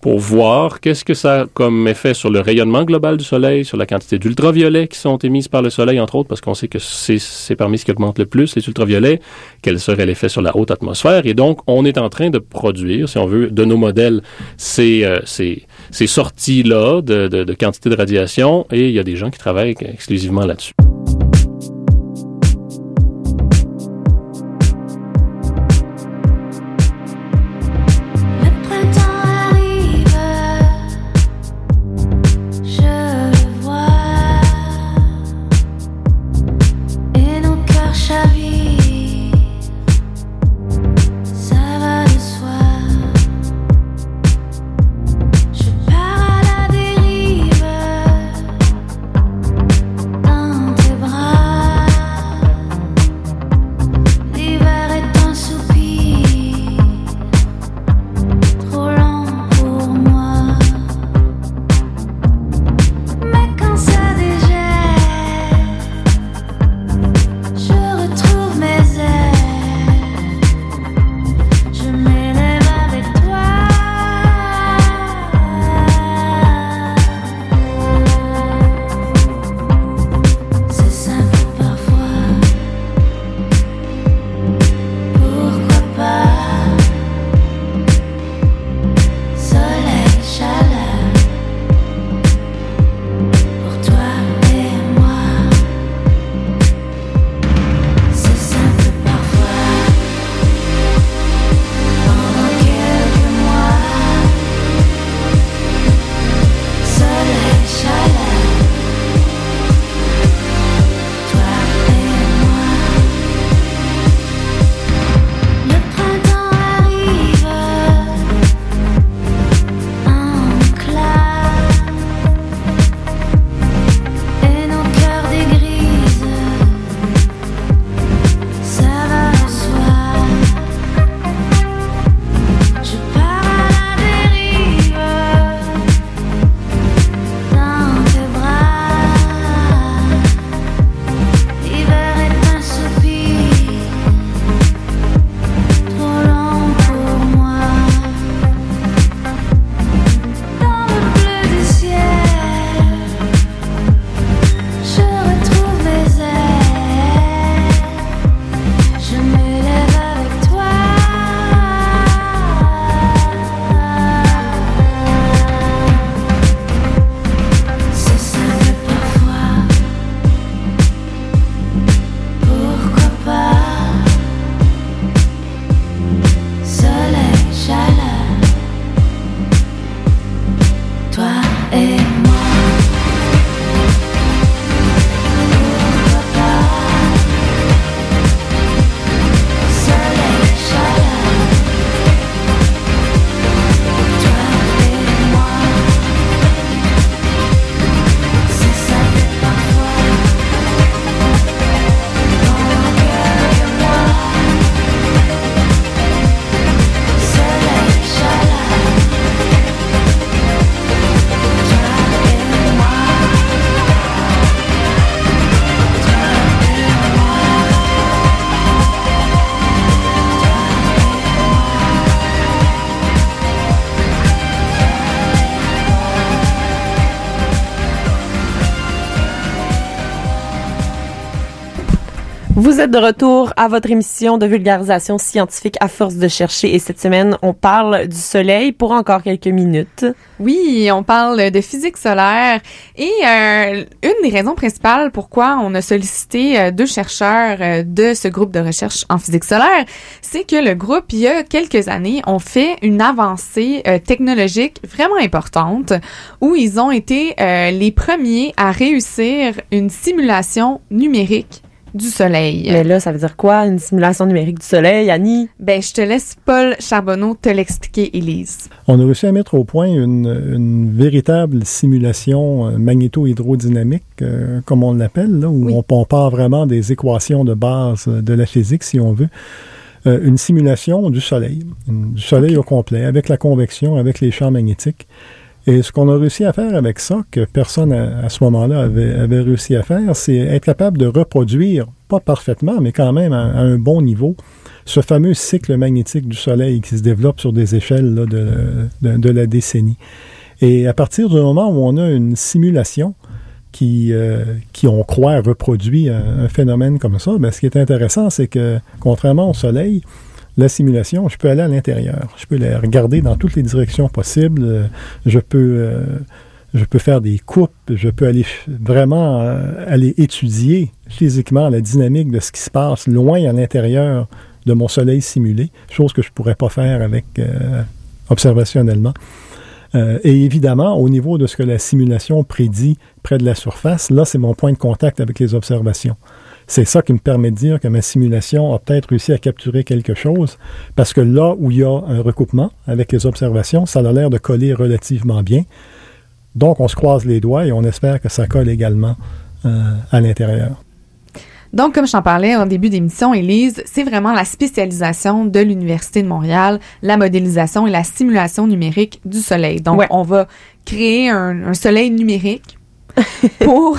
pour voir qu'est-ce que ça a comme effet sur le rayonnement global du Soleil, sur la quantité d'ultraviolets qui sont émises par le Soleil, entre autres, parce qu'on sait que c'est parmi ce qui augmente le plus, les ultraviolets, quel serait l'effet sur la haute atmosphère. Et donc, on est en train de produire, si on veut, de nos modèles, ces, euh, ces, ces sorties-là de, de, de quantité de radiation, et il y a des gens qui travaillent exclusivement là-dessus. Vous êtes de retour à votre émission de vulgarisation scientifique à force de chercher et cette semaine, on parle du soleil pour encore quelques minutes. Oui, on parle de physique solaire et euh, une des raisons principales pourquoi on a sollicité euh, deux chercheurs euh, de ce groupe de recherche en physique solaire, c'est que le groupe, il y a quelques années, ont fait une avancée technologique vraiment importante où ils ont été les premiers à réussir une simulation numérique du soleil. Mais là, ça veut dire quoi, une simulation numérique du soleil, Annie? Ben, je te laisse Paul Charbonneau te l'expliquer, Élise. On a réussi à mettre au point une, véritable simulation euh, magnéto-hydrodynamique, euh, comme on l'appelle, où on, on, part vraiment des équations de base de la physique, si on veut. Euh, une simulation du soleil, du soleil au complet, avec la convection, avec les champs magnétiques. Et ce qu'on a réussi à faire avec ça, que personne à, ce moment-là avait, réussi à faire, c'est être capable de reproduire, pas parfaitement, mais quand même à, un bon niveau, ce fameux cycle magnétique du Soleil qui se développe sur des échelles de, la décennie. Et à partir du moment où on a une simulation qui, euh, qui on croit reproduit un, un phénomène comme ça, ben, ce qui est intéressant, c'est que contrairement au Soleil, la simulation, je peux aller à l'intérieur. Je peux la regarder dans toutes les directions possibles. Je peux, euh, je peux faire des coupes. Je peux aller vraiment euh, aller étudier physiquement la dynamique de ce qui se passe loin à l'intérieur de mon soleil simulé, chose que je ne pourrais pas faire avec euh, observationnellement. Euh, et évidemment, au niveau de ce que la simulation prédit près de la surface, là, c'est mon point de contact avec les observations. C'est ça qui me permet de dire que ma simulation a peut-être réussi à capturer quelque chose, parce que là où il y a un recoupement avec les observations, ça a l'air de coller relativement bien. Donc, on se croise les doigts et on espère que ça colle également euh, à l'intérieur. Donc, comme je t'en parlais en début d'émission, Élise, c'est vraiment la spécialisation de l'Université de Montréal, la modélisation et la simulation numérique du Soleil. Donc, Ouais. on va créer un, un Soleil numérique pour,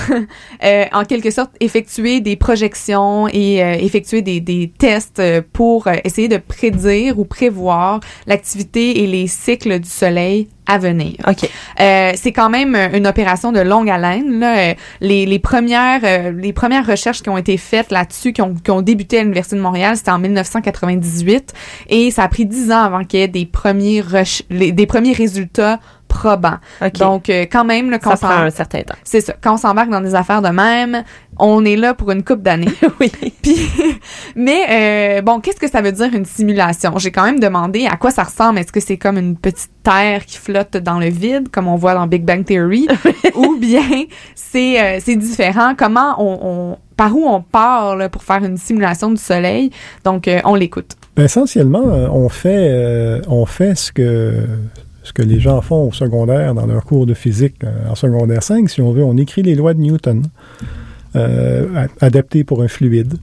euh, en quelque sorte, effectuer des projections et euh, effectuer des, des tests euh, pour euh, essayer de prédire ou prévoir l'activité et les cycles du Soleil à venir. OK. Euh, c'est quand même euh, une opération de longue haleine. Là. Les, les premières euh, les premières recherches qui ont été faites là-dessus, qui ont, qui ont débuté à l'Université de Montréal, c'était en 1998 et ça a pris dix ans avant qu'il y ait des premiers les- des premiers résultats probants. OK. Donc euh, quand même quand ça on prend un certain temps. c'est ça, quand on s'embarque dans des affaires de même, on est là pour une coupe d'années. oui. Puis, mais euh, bon, qu'est-ce que ça veut dire une simulation? J'ai quand même demandé à quoi ça ressemble. Est-ce que c'est comme une petite terre qui flotte dans le vide, comme on voit dans Big Bang Theory, ou bien c'est euh, c'est différent? Comment on, on par où on part là, pour faire une simulation du Soleil? Donc, euh, on l'écoute. Ben, essentiellement, on fait, on fait ce que, ce que les gens font au secondaire dans leur cours de physique euh, en secondaire 5, si on veut. On écrit les lois de Newton, euh, adaptées pour un fluide,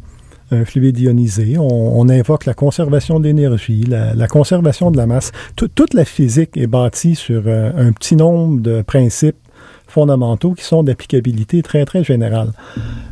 un fluide ionisé. On, invoque la conservation de l'énergie, la, la conservation de la masse. Tout- toute la physique est bâtie sur euh, un petit nombre de principes fondamentaux qui sont d'applicabilité très, très générale.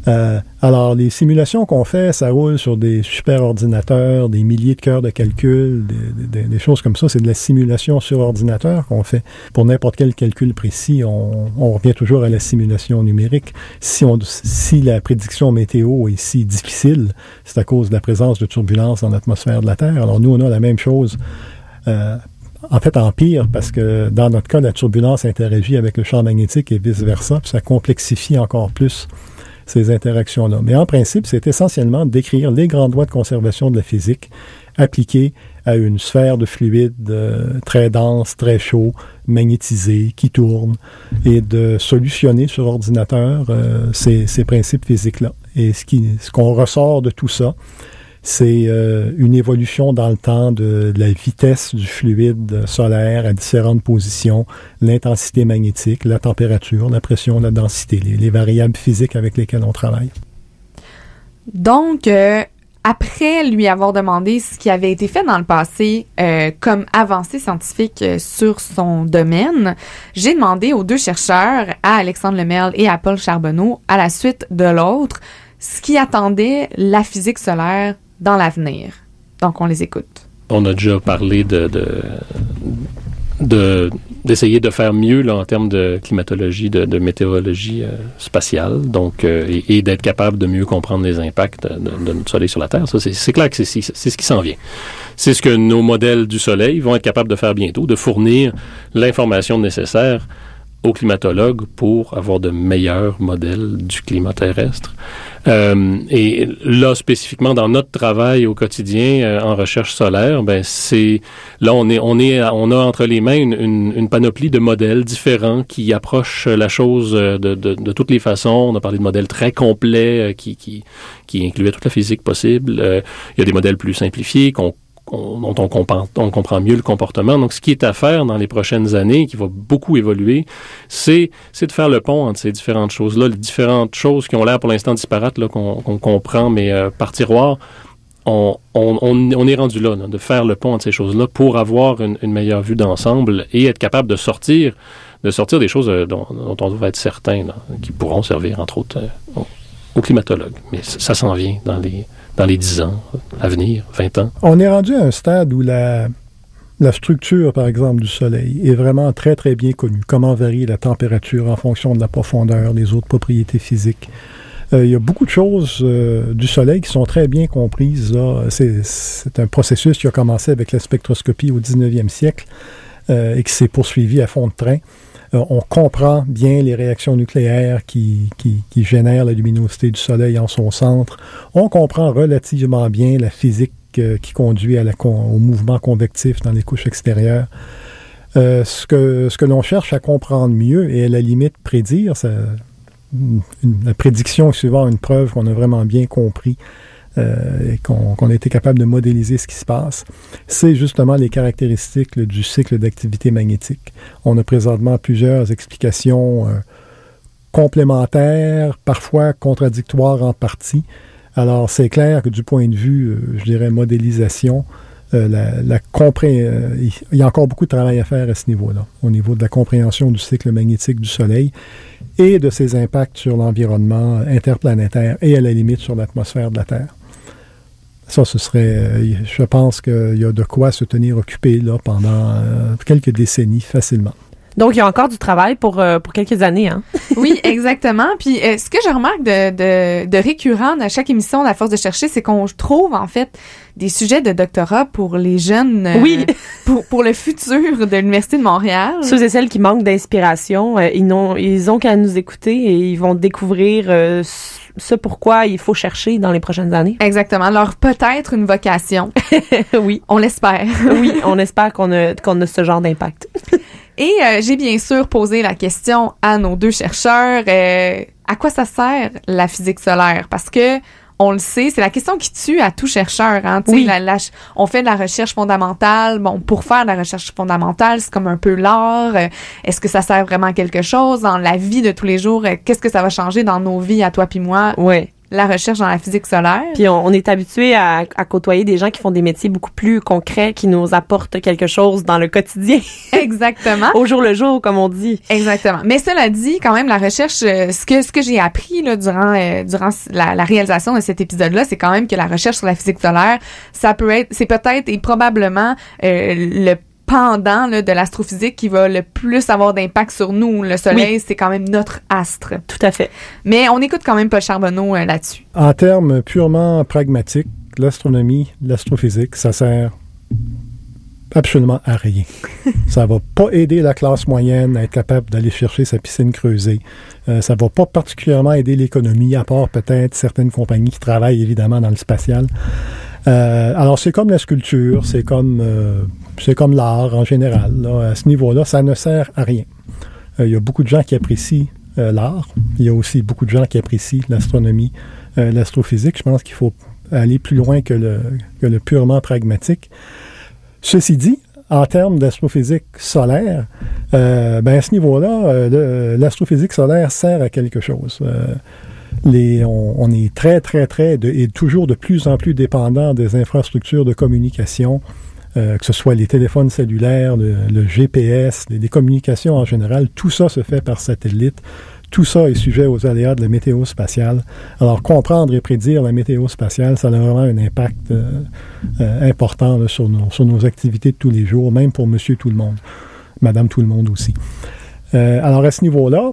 Euh, alors, les simulations qu'on fait, ça roule sur des super ordinateurs, des milliers de cœurs de calcul, des, des- des choses comme ça. C'est de la simulation sur ordinateur qu'on fait. Pour n'importe quel calcul précis, on, on revient toujours à la simulation numérique. Si, on, si la prédiction météo est si difficile, c'est à cause de la présence de turbulences dans l'atmosphère de la Terre. Alors, nous, on a la même chose. Euh, en fait, en pire, parce que dans notre cas, la turbulence interagit avec le champ magnétique et vice-versa, puis ça complexifie encore plus ces interactions-là. Mais en principe, c'est essentiellement d'écrire les grandes lois de conservation de la physique appliquées à une sphère de fluide euh, très dense, très chaud, magnétisé, qui tourne, et de solutionner sur ordinateur euh, ces, ces principes physiques-là. Et ce qui- ce qu'on ressort de tout ça, c'est euh, une évolution dans le temps de, la vitesse du fluide solaire à différentes positions, l'intensité magnétique, la température, la pression, la densité, les, les variables physiques avec lesquelles on travaille. Donc, euh, après lui avoir demandé ce qui avait été fait dans le passé euh, comme avancée scientifique euh, sur son domaine, j'ai demandé aux deux chercheurs, à Alexandre Lemerle et à Paul Charbonneau, à la suite de l'autre, ce qui attendait la physique solaire dans l'avenir. Donc, on les écoute. On a déjà parlé de, de, de- d'essayer de faire mieux là, en termes de climatologie, de, météorologie euh, spatiale, donc euh, et, d'être capable de mieux comprendre les impacts de, notre Soleil sur la Terre. Ça, c'est, clair que c'est ce qui s'en vient. C'est ce que nos modèles du Soleil vont être capables de faire bientôt, de fournir l'information nécessaire aux climatologues pour avoir de meilleurs modèles du climat terrestre. Euh, et là, spécifiquement dans notre travail au quotidien euh, en recherche solaire, ben c'est là on est on est on a entre les mains une, une, une panoplie de modèles différents qui approchent la chose euh, de, de, de toutes les façons. On a parlé de modèles très complets euh, qui, qui qui incluaient toute la physique possible. Il y a des modèles plus simplifiés qu'on- dont on comprend, mieux le comportement. Donc, ce qui est à faire dans les prochaines années, qui va beaucoup évoluer, c'est de faire le pont entre ces différentes choses-là, les différentes choses qui ont l'air pour l'instant disparates, qu'on comprend, mais euh, par tiroir, on, est rendu là, de faire le pont entre ces choses-là pour avoir une, meilleure vue d'ensemble et être capable de sortir de sortir des choses euh, dont, on doit être certain, qui pourront servir, entre autres, euh, aux, climatologues. Mais ça s'en vient dans les dans les 10 ans à venir, 20 ans? On est rendu à un stade où la, la structure, par exemple, du Soleil est vraiment très, très bien connue. Comment varie la température en fonction de la profondeur, des autres propriétés physiques. Euh, il y a beaucoup de choses euh, du Soleil qui sont très bien comprises. C'est un processus qui a commencé avec la spectroscopie au 19e siècle euh, et qui s'est poursuivi à fond de train. On comprend bien les réactions nucléaires qui, génèrent la luminosité du Soleil en son centre. On comprend relativement bien la physique qui conduit au mouvement convectif dans les couches extérieures. ce que, ce que l'on cherche à comprendre mieux et à la limite prédire, la prédiction est souvent une preuve qu'on a vraiment bien compris euh, et qu'on a été capable de modéliser ce qui se passe, c'est justement les caractéristiques du cycle d'activité magnétique. On a présentement plusieurs explications euh, complémentaires, parfois contradictoires en partie. Alors c'est clair que du point de vue, euh, je dirais, modélisation, il y a encore beaucoup de travail à faire à ce niveau-là, au niveau de la compréhension du cycle magnétique du Soleil et de ses impacts sur l'environnement interplanétaire et à la limite sur l'atmosphère de la Terre. Ça, ce serait, euh, je pense qu'il y a de quoi se tenir occupé là, pendant euh, quelques décennies facilement. Donc, il y a encore du travail pour, euh, pour quelques années. Hein? oui, exactement. Puis, ce que je remarque de, de, de récurrent à chaque émission de La Force de chercher, c'est qu'on trouve, en fait, des sujets de doctorat pour les jeunes. oui. pour, pour le futur de l'Université de Montréal. Ceux et celles qui manquent d'inspiration, ils n'ont ils ont qu'à nous écouter et ils vont découvrir ce pourquoi il faut chercher dans les prochaines années. Exactement. Alors, peut-être une vocation. oui. On l'espère. oui, on espère qu'on a, qu'on a ce genre d'impact. Et euh, j'ai bien sûr posé la question à nos deux chercheurs, euh, à quoi ça sert la physique solaire? Parce que on le sait, c'est la question qui tue à tout chercheur. Hein, oui. La, on fait de la recherche fondamentale. Bon, pour faire de la recherche fondamentale, c'est comme un peu l'art. Euh, est-ce que ça sert vraiment à quelque chose? Dans la vie de tous les jours? Qu'est-ce que ça va changer dans nos vies, à toi puis moi? Oui la recherche dans la physique solaire. Puis on, est habitué à, côtoyer des gens qui font des métiers beaucoup plus concrets, qui nous apportent quelque chose dans le quotidien. Exactement. Au jour le jour, comme on dit. Exactement. Mais cela dit, quand même, la recherche, euh, ce que ce que j'ai appris là, durant euh, durant la, la, réalisation de cet épisode-là, c'est quand même que la recherche sur la physique solaire, ça peut être, c'est peut-être et probablement euh, le pendant de l'astrophysique qui va le plus avoir d'impact sur nous. Le Soleil, c'est quand même notre astre. Tout à fait. Mais on écoute quand même Paul Charbonneau euh, là-dessus. En termes purement pragmatiques, l'astronomie, l'astrophysique, ça sert absolument à rien. ça va pas aider la classe moyenne à être capable d'aller chercher sa piscine creusée. Euh, ça va pas particulièrement aider l'économie, à part peut-être certaines compagnies qui travaillent évidemment dans le spatial. Euh, alors c'est comme la sculpture, c'est comme euh, c'est comme l'art en général. À ce niveau-là, ça ne sert à rien. Il y a beaucoup de gens qui apprécient l'art. Il y a aussi beaucoup de gens qui apprécient l'astronomie, l'astrophysique. Je pense qu'il faut aller plus loin que le, que le purement pragmatique. Ceci dit, en termes d'astrophysique solaire, ben à ce niveau-là, l'astrophysique solaire sert à quelque chose on, est très, très, très et toujours de plus en plus dépendant des infrastructures de communication, euh, que ce soit les téléphones cellulaires, le, GPS, les, communications en général. Tout ça se fait par satellite. Tout ça est sujet aux aléas de la météo spatiale. Alors, comprendre et prédire la météo spatiale, ça a vraiment un impact euh, euh, important sur, nos, activités de tous les jours, même pour monsieur tout le monde, madame tout le monde aussi. alors, à ce niveau-là,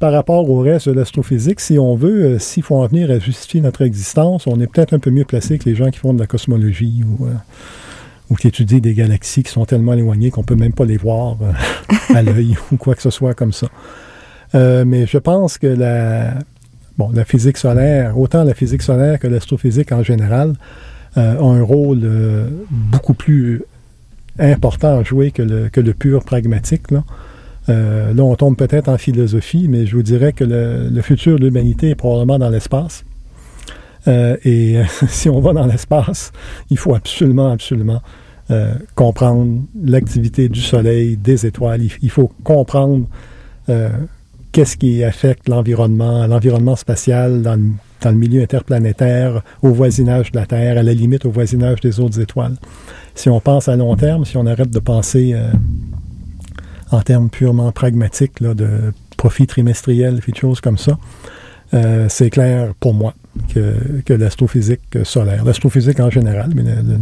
par rapport au reste de l'astrophysique, si on veut, euh, s'il faut en venir à justifier notre existence, on est peut-être un peu mieux placé que les gens qui font de la cosmologie ou, euh, qui étudient des galaxies qui sont tellement éloignées qu'on peut même pas les voir euh, à l'œil ou quoi que ce soit comme ça. Mais je pense que la, bon, la physique solaire, autant la physique solaire que l'astrophysique en général, ont un rôle beaucoup plus important à jouer que le, que le pur pragmatique. Là. Euh, là, on tombe peut-être en philosophie, mais je vous dirais que le, futur de l'humanité est probablement dans l'espace. Euh, et si on va dans l'espace, il faut absolument, absolument euh, comprendre l'activité du Soleil, des étoiles. Il, faut comprendre qu'est-ce qui affecte l'environnement, l'environnement spatial dans le, milieu interplanétaire, au voisinage de la Terre, à la limite au voisinage des autres étoiles. Si on pense à long terme, si on arrête de penser en termes purement pragmatiques, de profit trimestriel, des choses comme ça. Euh, c'est clair pour moi que, que l'astrophysique solaire. L'astrophysique en général, mais le, le-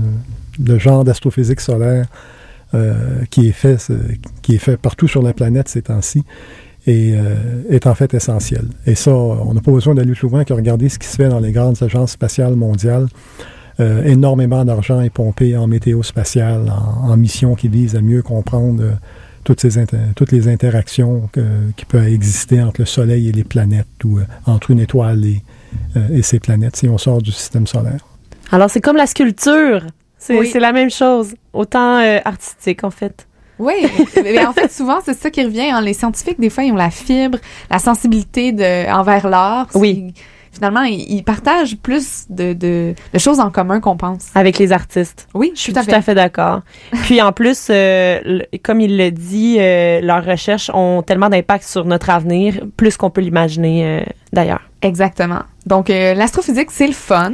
le genre d'astrophysique solaire euh, qui, est fait, qui est fait partout sur la planète ces temps-ci est, euh, est en fait essentiel. Et ça, on n'a pas besoin d'aller plus loin que regarder ce qui se fait dans les grandes agences spatiales mondiales. Euh, énormément d'argent est pompé en météo spatiale, en, en missions qui visent à mieux comprendre euh, toutes, ces inter- toutes les interactions que- qui peuvent exister entre le Soleil et les planètes ou euh, entre une étoile et, euh, et ses planètes si on sort du système solaire. Alors, c'est comme la sculpture. C'est Oui. la même chose. Autant euh, artistique, en fait. Oui, mais en fait, souvent, c'est ça qui revient. hein. Les scientifiques, des fois, ils ont la fibre, la sensibilité de, envers l'art. Oui. Finalement, ils, partagent plus de, de, de choses en commun qu'on pense. Avec les artistes. Oui, Je suis tout à fait d'accord. Puis en plus, euh, comme il le dit, euh, leurs recherches ont tellement d'impact sur notre avenir, plus qu'on peut l'imaginer euh, d'ailleurs. Exactement. Donc, l'astrophysique, c'est le fun.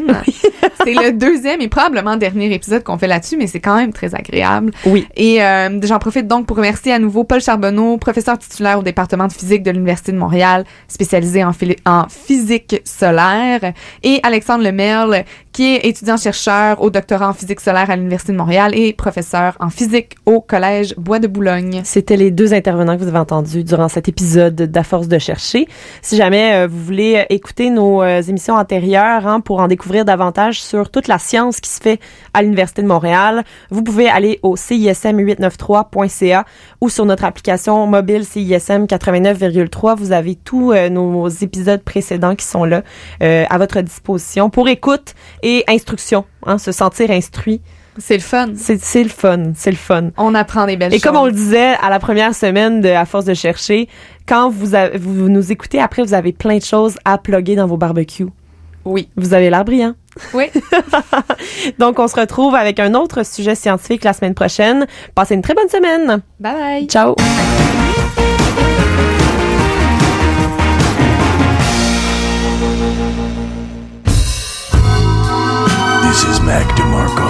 C'est le deuxième et probablement dernier épisode qu'on fait là-dessus, mais c'est quand même très agréable. Oui. Et euh, j'en profite donc pour remercier à nouveau Paul Charbonneau, professeur titulaire au département de physique de l'Université de Montréal, spécialisé en, en physique solaire, et Alexandre Lemerle, qui est étudiant-chercheur au doctorat en physique solaire à l'Université de Montréal et professeur en physique au Collège Bois de Boulogne. C'était les deux intervenants que vous avez entendus durant cet épisode d'À force de chercher. Si jamais euh, vous voulez euh, écouter nos euh, émissions antérieures hein, pour en découvrir davantage sur toute la science qui se fait à l'Université de Montréal, vous pouvez aller au CISM893.ca ou sur notre application mobile CISM 89,3. Vous avez tous nos épisodes précédents qui sont là à votre disposition pour écoute et instruction, hein, se sentir instruit. C'est le fun. C'est le fun, c'est le fun. On apprend des belles Et choses. comme on le disait à la première semaine de À force de chercher, quand vous, vous nous écoutez, après, vous avez plein de choses à plugger dans vos barbecues. Oui. Vous avez l'air brillant. Oui. Donc, on se retrouve avec un autre sujet scientifique la semaine prochaine. Passez une très bonne semaine. Bye bye. Ciao. Mac DeMarco.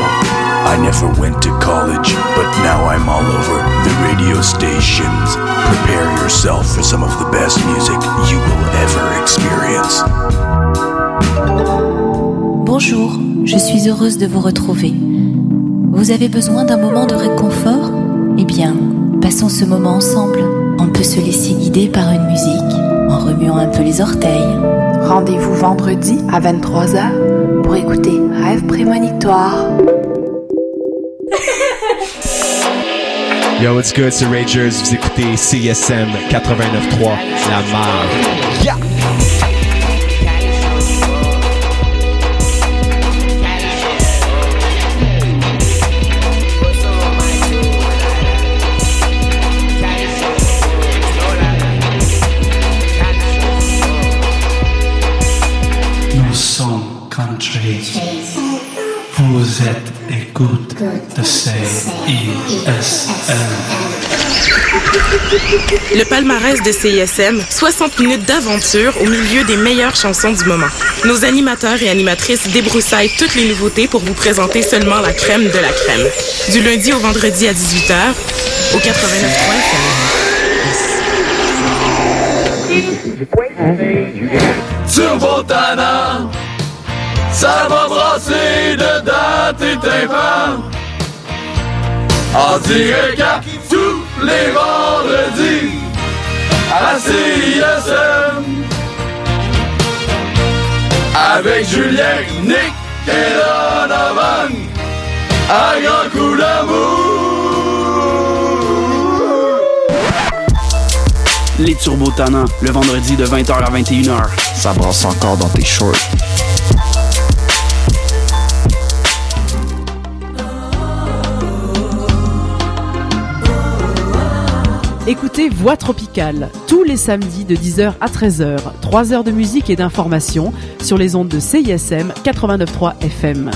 I never went to college, but now I'm all over the radio stations. Prepare yourself for some of the best music you will ever experience. Bonjour, je suis heureuse de vous retrouver. Vous avez besoin d'un moment de réconfort? Eh bien, passons ce moment ensemble. On peut se laisser guider par une musique en remuant un peu les orteils. Rendez-vous vendredi à 23h pour écouter Rêve prémonitoire. Yo, what's good, c'est Ragers. Vous écoutez CSM 89.3, la marge. Yeah! Vous êtes écoute de CISM. Le palmarès de CISM, 60 minutes d'aventure au milieu des meilleures chansons du moment. Nos animateurs et animatrices débroussaillent toutes les nouveautés pour vous présenter seulement la crème de la crème. Du lundi au vendredi à 18h, au 89.3 Turbo Tana, ça va brasser de date et tympan. En direct à tous les vendredis à CISM. Avec Julien, Nick et Donovan, à grand coup d'amour. Les Turbo le vendredi de 20h à 21h. Ça brasse encore dans tes shorts. Écoutez Voix Tropicale tous les samedis de 10h à 13h. 3 heures de musique et d'information sur les ondes de CISM 89.3 FM.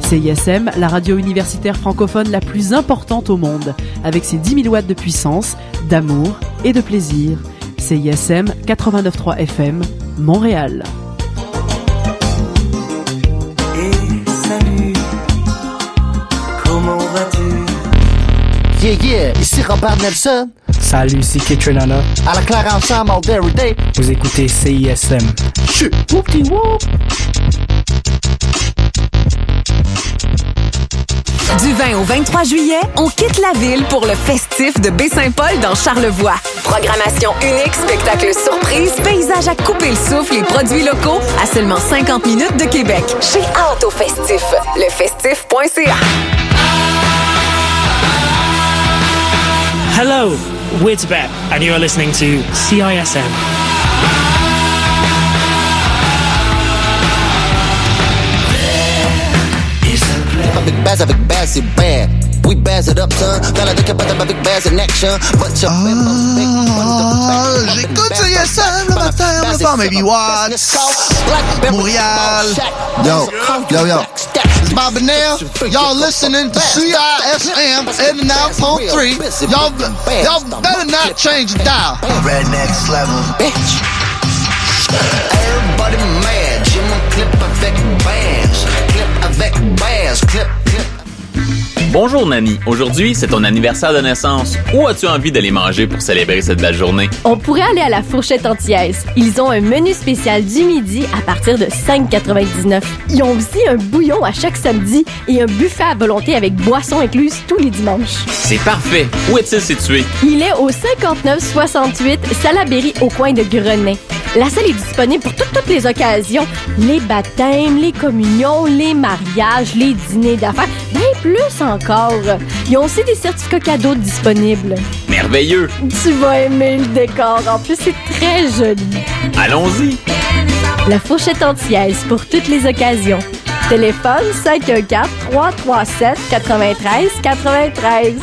CISM, la radio universitaire francophone la plus importante au monde, avec ses 10 000 watts de puissance, d'amour et de plaisir. CISM 89.3 FM, Montréal. Et salut, comment vas-tu? Yeah, yeah, ici Robert Nelson. Salut, c'est Kitrenana. À la claire ensemble, all day, every day. Vous écoutez CISM. Chut, whoopty whoop. Du 20 au 23 juillet, on quitte la ville pour le festif de Baie-Saint-Paul dans Charlevoix. Programmation unique, spectacle surprise, paysage à couper le souffle et produits locaux à seulement 50 minutes de Québec. Chez hâte au festif. Lefestif.ca. Hello, we're Tibet, and you are listening to CISM. Avec base, c'est bad. We baz it up, son. Dans la décapade avec baz in action. But your Ah, J'écoute CSM le matin, on me maybe watts. Montréal. Yo, yo, yo. It's Bob Bonnell. Y'all listening to CISM 89.3. Y'all, y'all better not change the dial. Rednext level. Bitch. Everybody mad. J'ai mon clip avec baz. Clip avec baz. Clip, clip. Bonjour Nani, aujourd'hui c'est ton anniversaire de naissance. Où as-tu envie d'aller manger pour célébrer cette belle journée? On pourrait aller à la fourchette antillaise. Ils ont un menu spécial du midi à partir de 5,99. Ils ont aussi un bouillon à chaque samedi et un buffet à volonté avec boissons incluses tous les dimanches. C'est parfait. Où est-il situé? Il est au 5968 Salaberry au coin de Grenet. La salle est disponible pour toutes, toutes les occasions. Les baptêmes, les communions, les mariages, les dîners d'affaires, bien plus encore. Ils ont aussi des certificats cadeaux disponibles. Merveilleux. Tu vas aimer le décor. En plus, c'est très joli. Allons-y. La fourchette antillaise pour toutes les occasions. Téléphone 514 337 93 93.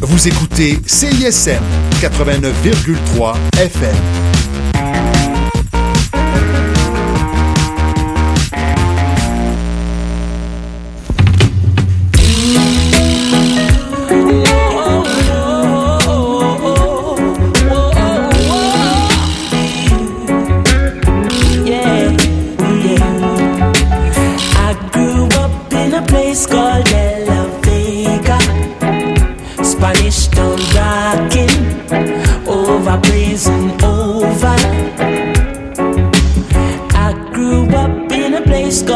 Vous écoutez CISM 89,3 FM.